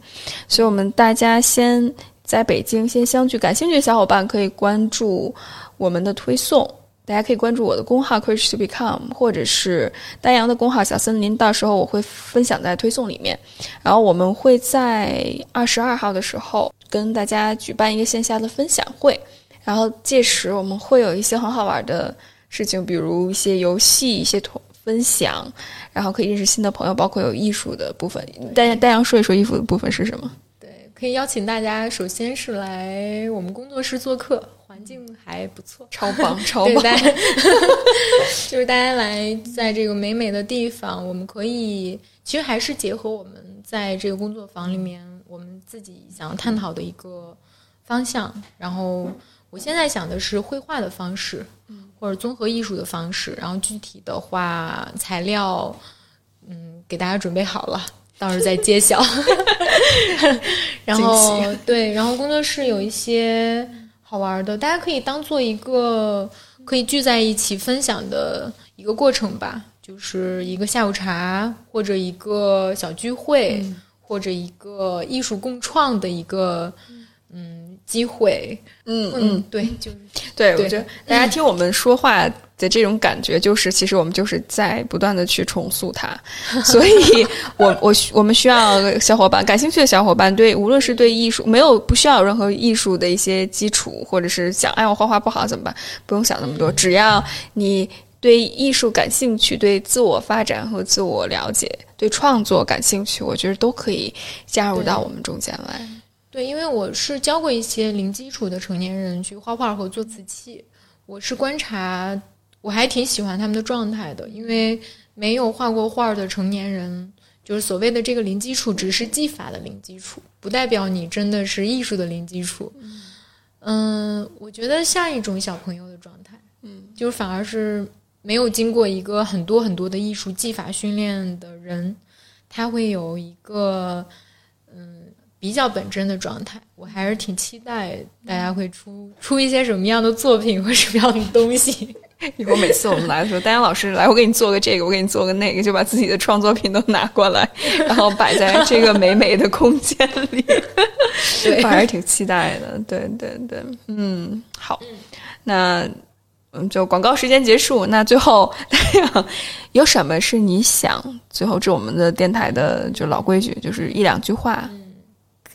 A: 所以我们大家先在北京先相聚。感兴趣的小伙伴可以关注我们的推送。大家可以关注我的公号 couch to Become，或者是丹阳的公号小森林，到时候我会分享在推送里面。然后我们会在二十二号的时候跟大家举办一个线下的分享会，然后届时我们会有一些很好玩的事情，比如一些游戏、一些同分享，然后可以认识新的朋友，包括有艺术的部分。大家丹阳说一说艺术的部分是什么？
B: 对，可以邀请大家，首先是来我们工作室做客。环境还不错，
A: 超棒，超棒！
B: 就是大家来在这个美美的地方，我们可以其实还是结合我们在这个工作坊里面我们自己想探讨的一个方向。然后我现在想的是绘画的方式，或者综合艺术的方式。然后具体的话，材料嗯给大家准备好了，到时候再揭晓。然后对，然后工作室有一些。好玩的，大家可以当做一个可以聚在一起分享的一个过程吧，就是一个下午茶，或者一个小聚会，或者一个艺术共创的一个嗯机会。
A: 嗯嗯，
B: 对，就是
A: 对，我觉得大家听我们说话。的这种感觉，就是其实我们就是在不断的去重塑它，所以我我我们需要小伙伴，感兴趣的小伙伴，对，无论是对艺术没有不需要有任何艺术的一些基础，或者是想哎我画画不好怎么办？不用想那么多，只要你对艺术感兴趣，对自我发展和自我了解，对创作感兴趣，我觉得都可以加入到我们中间来。
B: 对，因为我是教过一些零基础的成年人去画画和做瓷器，我是观察。我还挺喜欢他们的状态的，因为没有画过画的成年人，就是所谓的这个零基础，只是技法的零基础，不代表你真的是艺术的零基础。嗯，我觉得像一种小朋友的状态，
A: 嗯，
B: 就是反而是没有经过一个很多很多的艺术技法训练的人，他会有一个嗯比较本真的状态。我还是挺期待大家会出出一些什么样的作品或什么样的东西。
A: 以后每次我们来的时候，丹阳老师来，我给你做个这个，我给你做个那个，就把自己的创作品都拿过来，然后摆在这个美美的空间里。
B: 对，
A: 我还是挺期待的。对对对，嗯，好，那嗯，就广告时间结束。那最后，丹阳有什么是你想最后这我们的电台的就老规矩，就是一两句话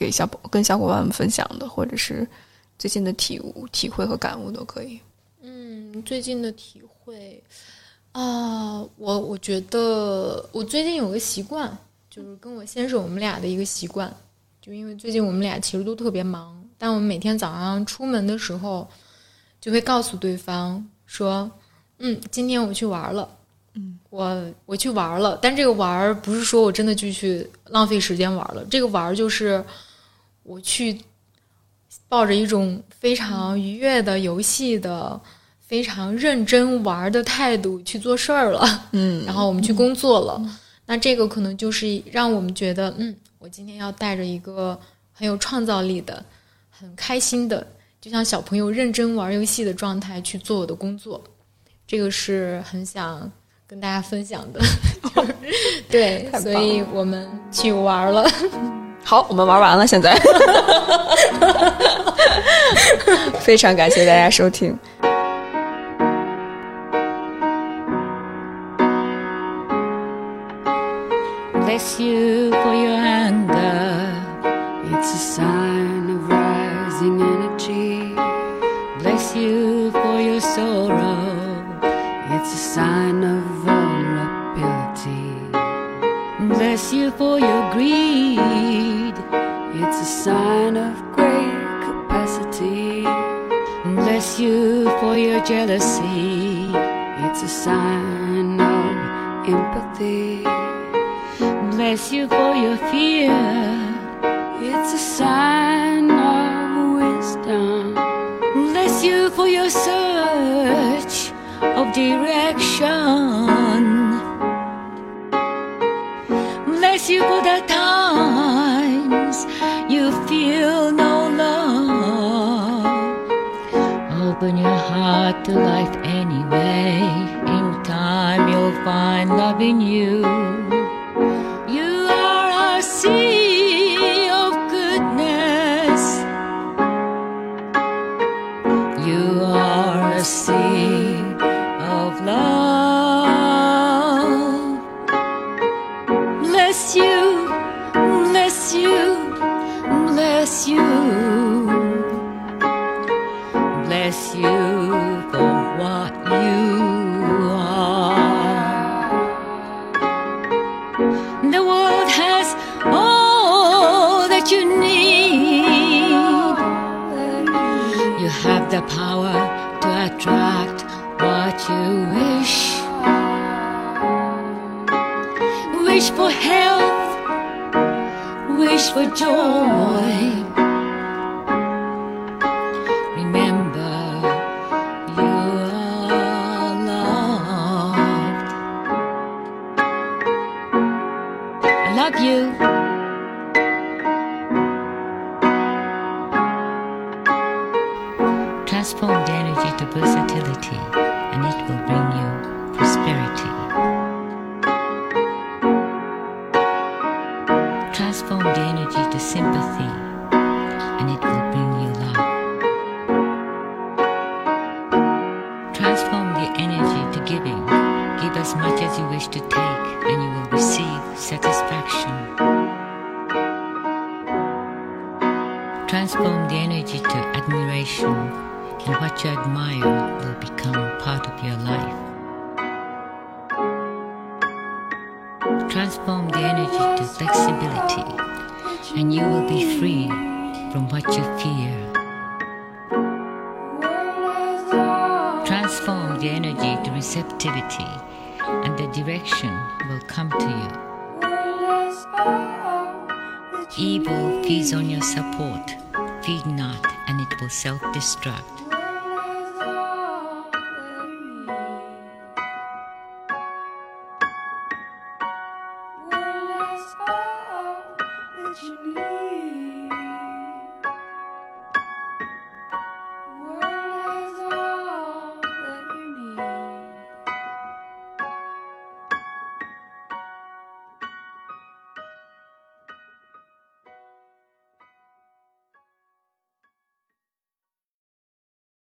A: 给小跟小伙伴们分享的，或者是最近的体悟、体会和感悟都可以。
B: 嗯最近的体会啊，我我觉得我最近有个习惯，就是跟我先生我们俩的一个习惯，就因为最近我们俩其实都特别忙，但我们每天早上出门的时候，就会告诉对方说：“嗯，今天我去玩了，
A: 嗯，
B: 我我去玩了。”但这个玩不是说我真的就去浪费时间玩了，这个玩就是我去抱着一种非常愉悦的游戏的。非常认真玩的态度去做事儿了，嗯，然后我们去工作了，那这个可能就是让我们觉得，嗯，我今天要带着一个很有创造力的、很开心的，就像小朋友认真玩游戏的状态去做我的工作，这个是很想跟大家分享的 对，所以我们去玩了。
A: 好，我们玩完了，现在，非常感谢大家收听。
C: Bless you you for your jealousy, it's a sign of empathy. Bless you for your fear, it's a sign of wisdom. Bless you for your search of direction. Bless you for the times to life anyway. In time, you'll find love in. You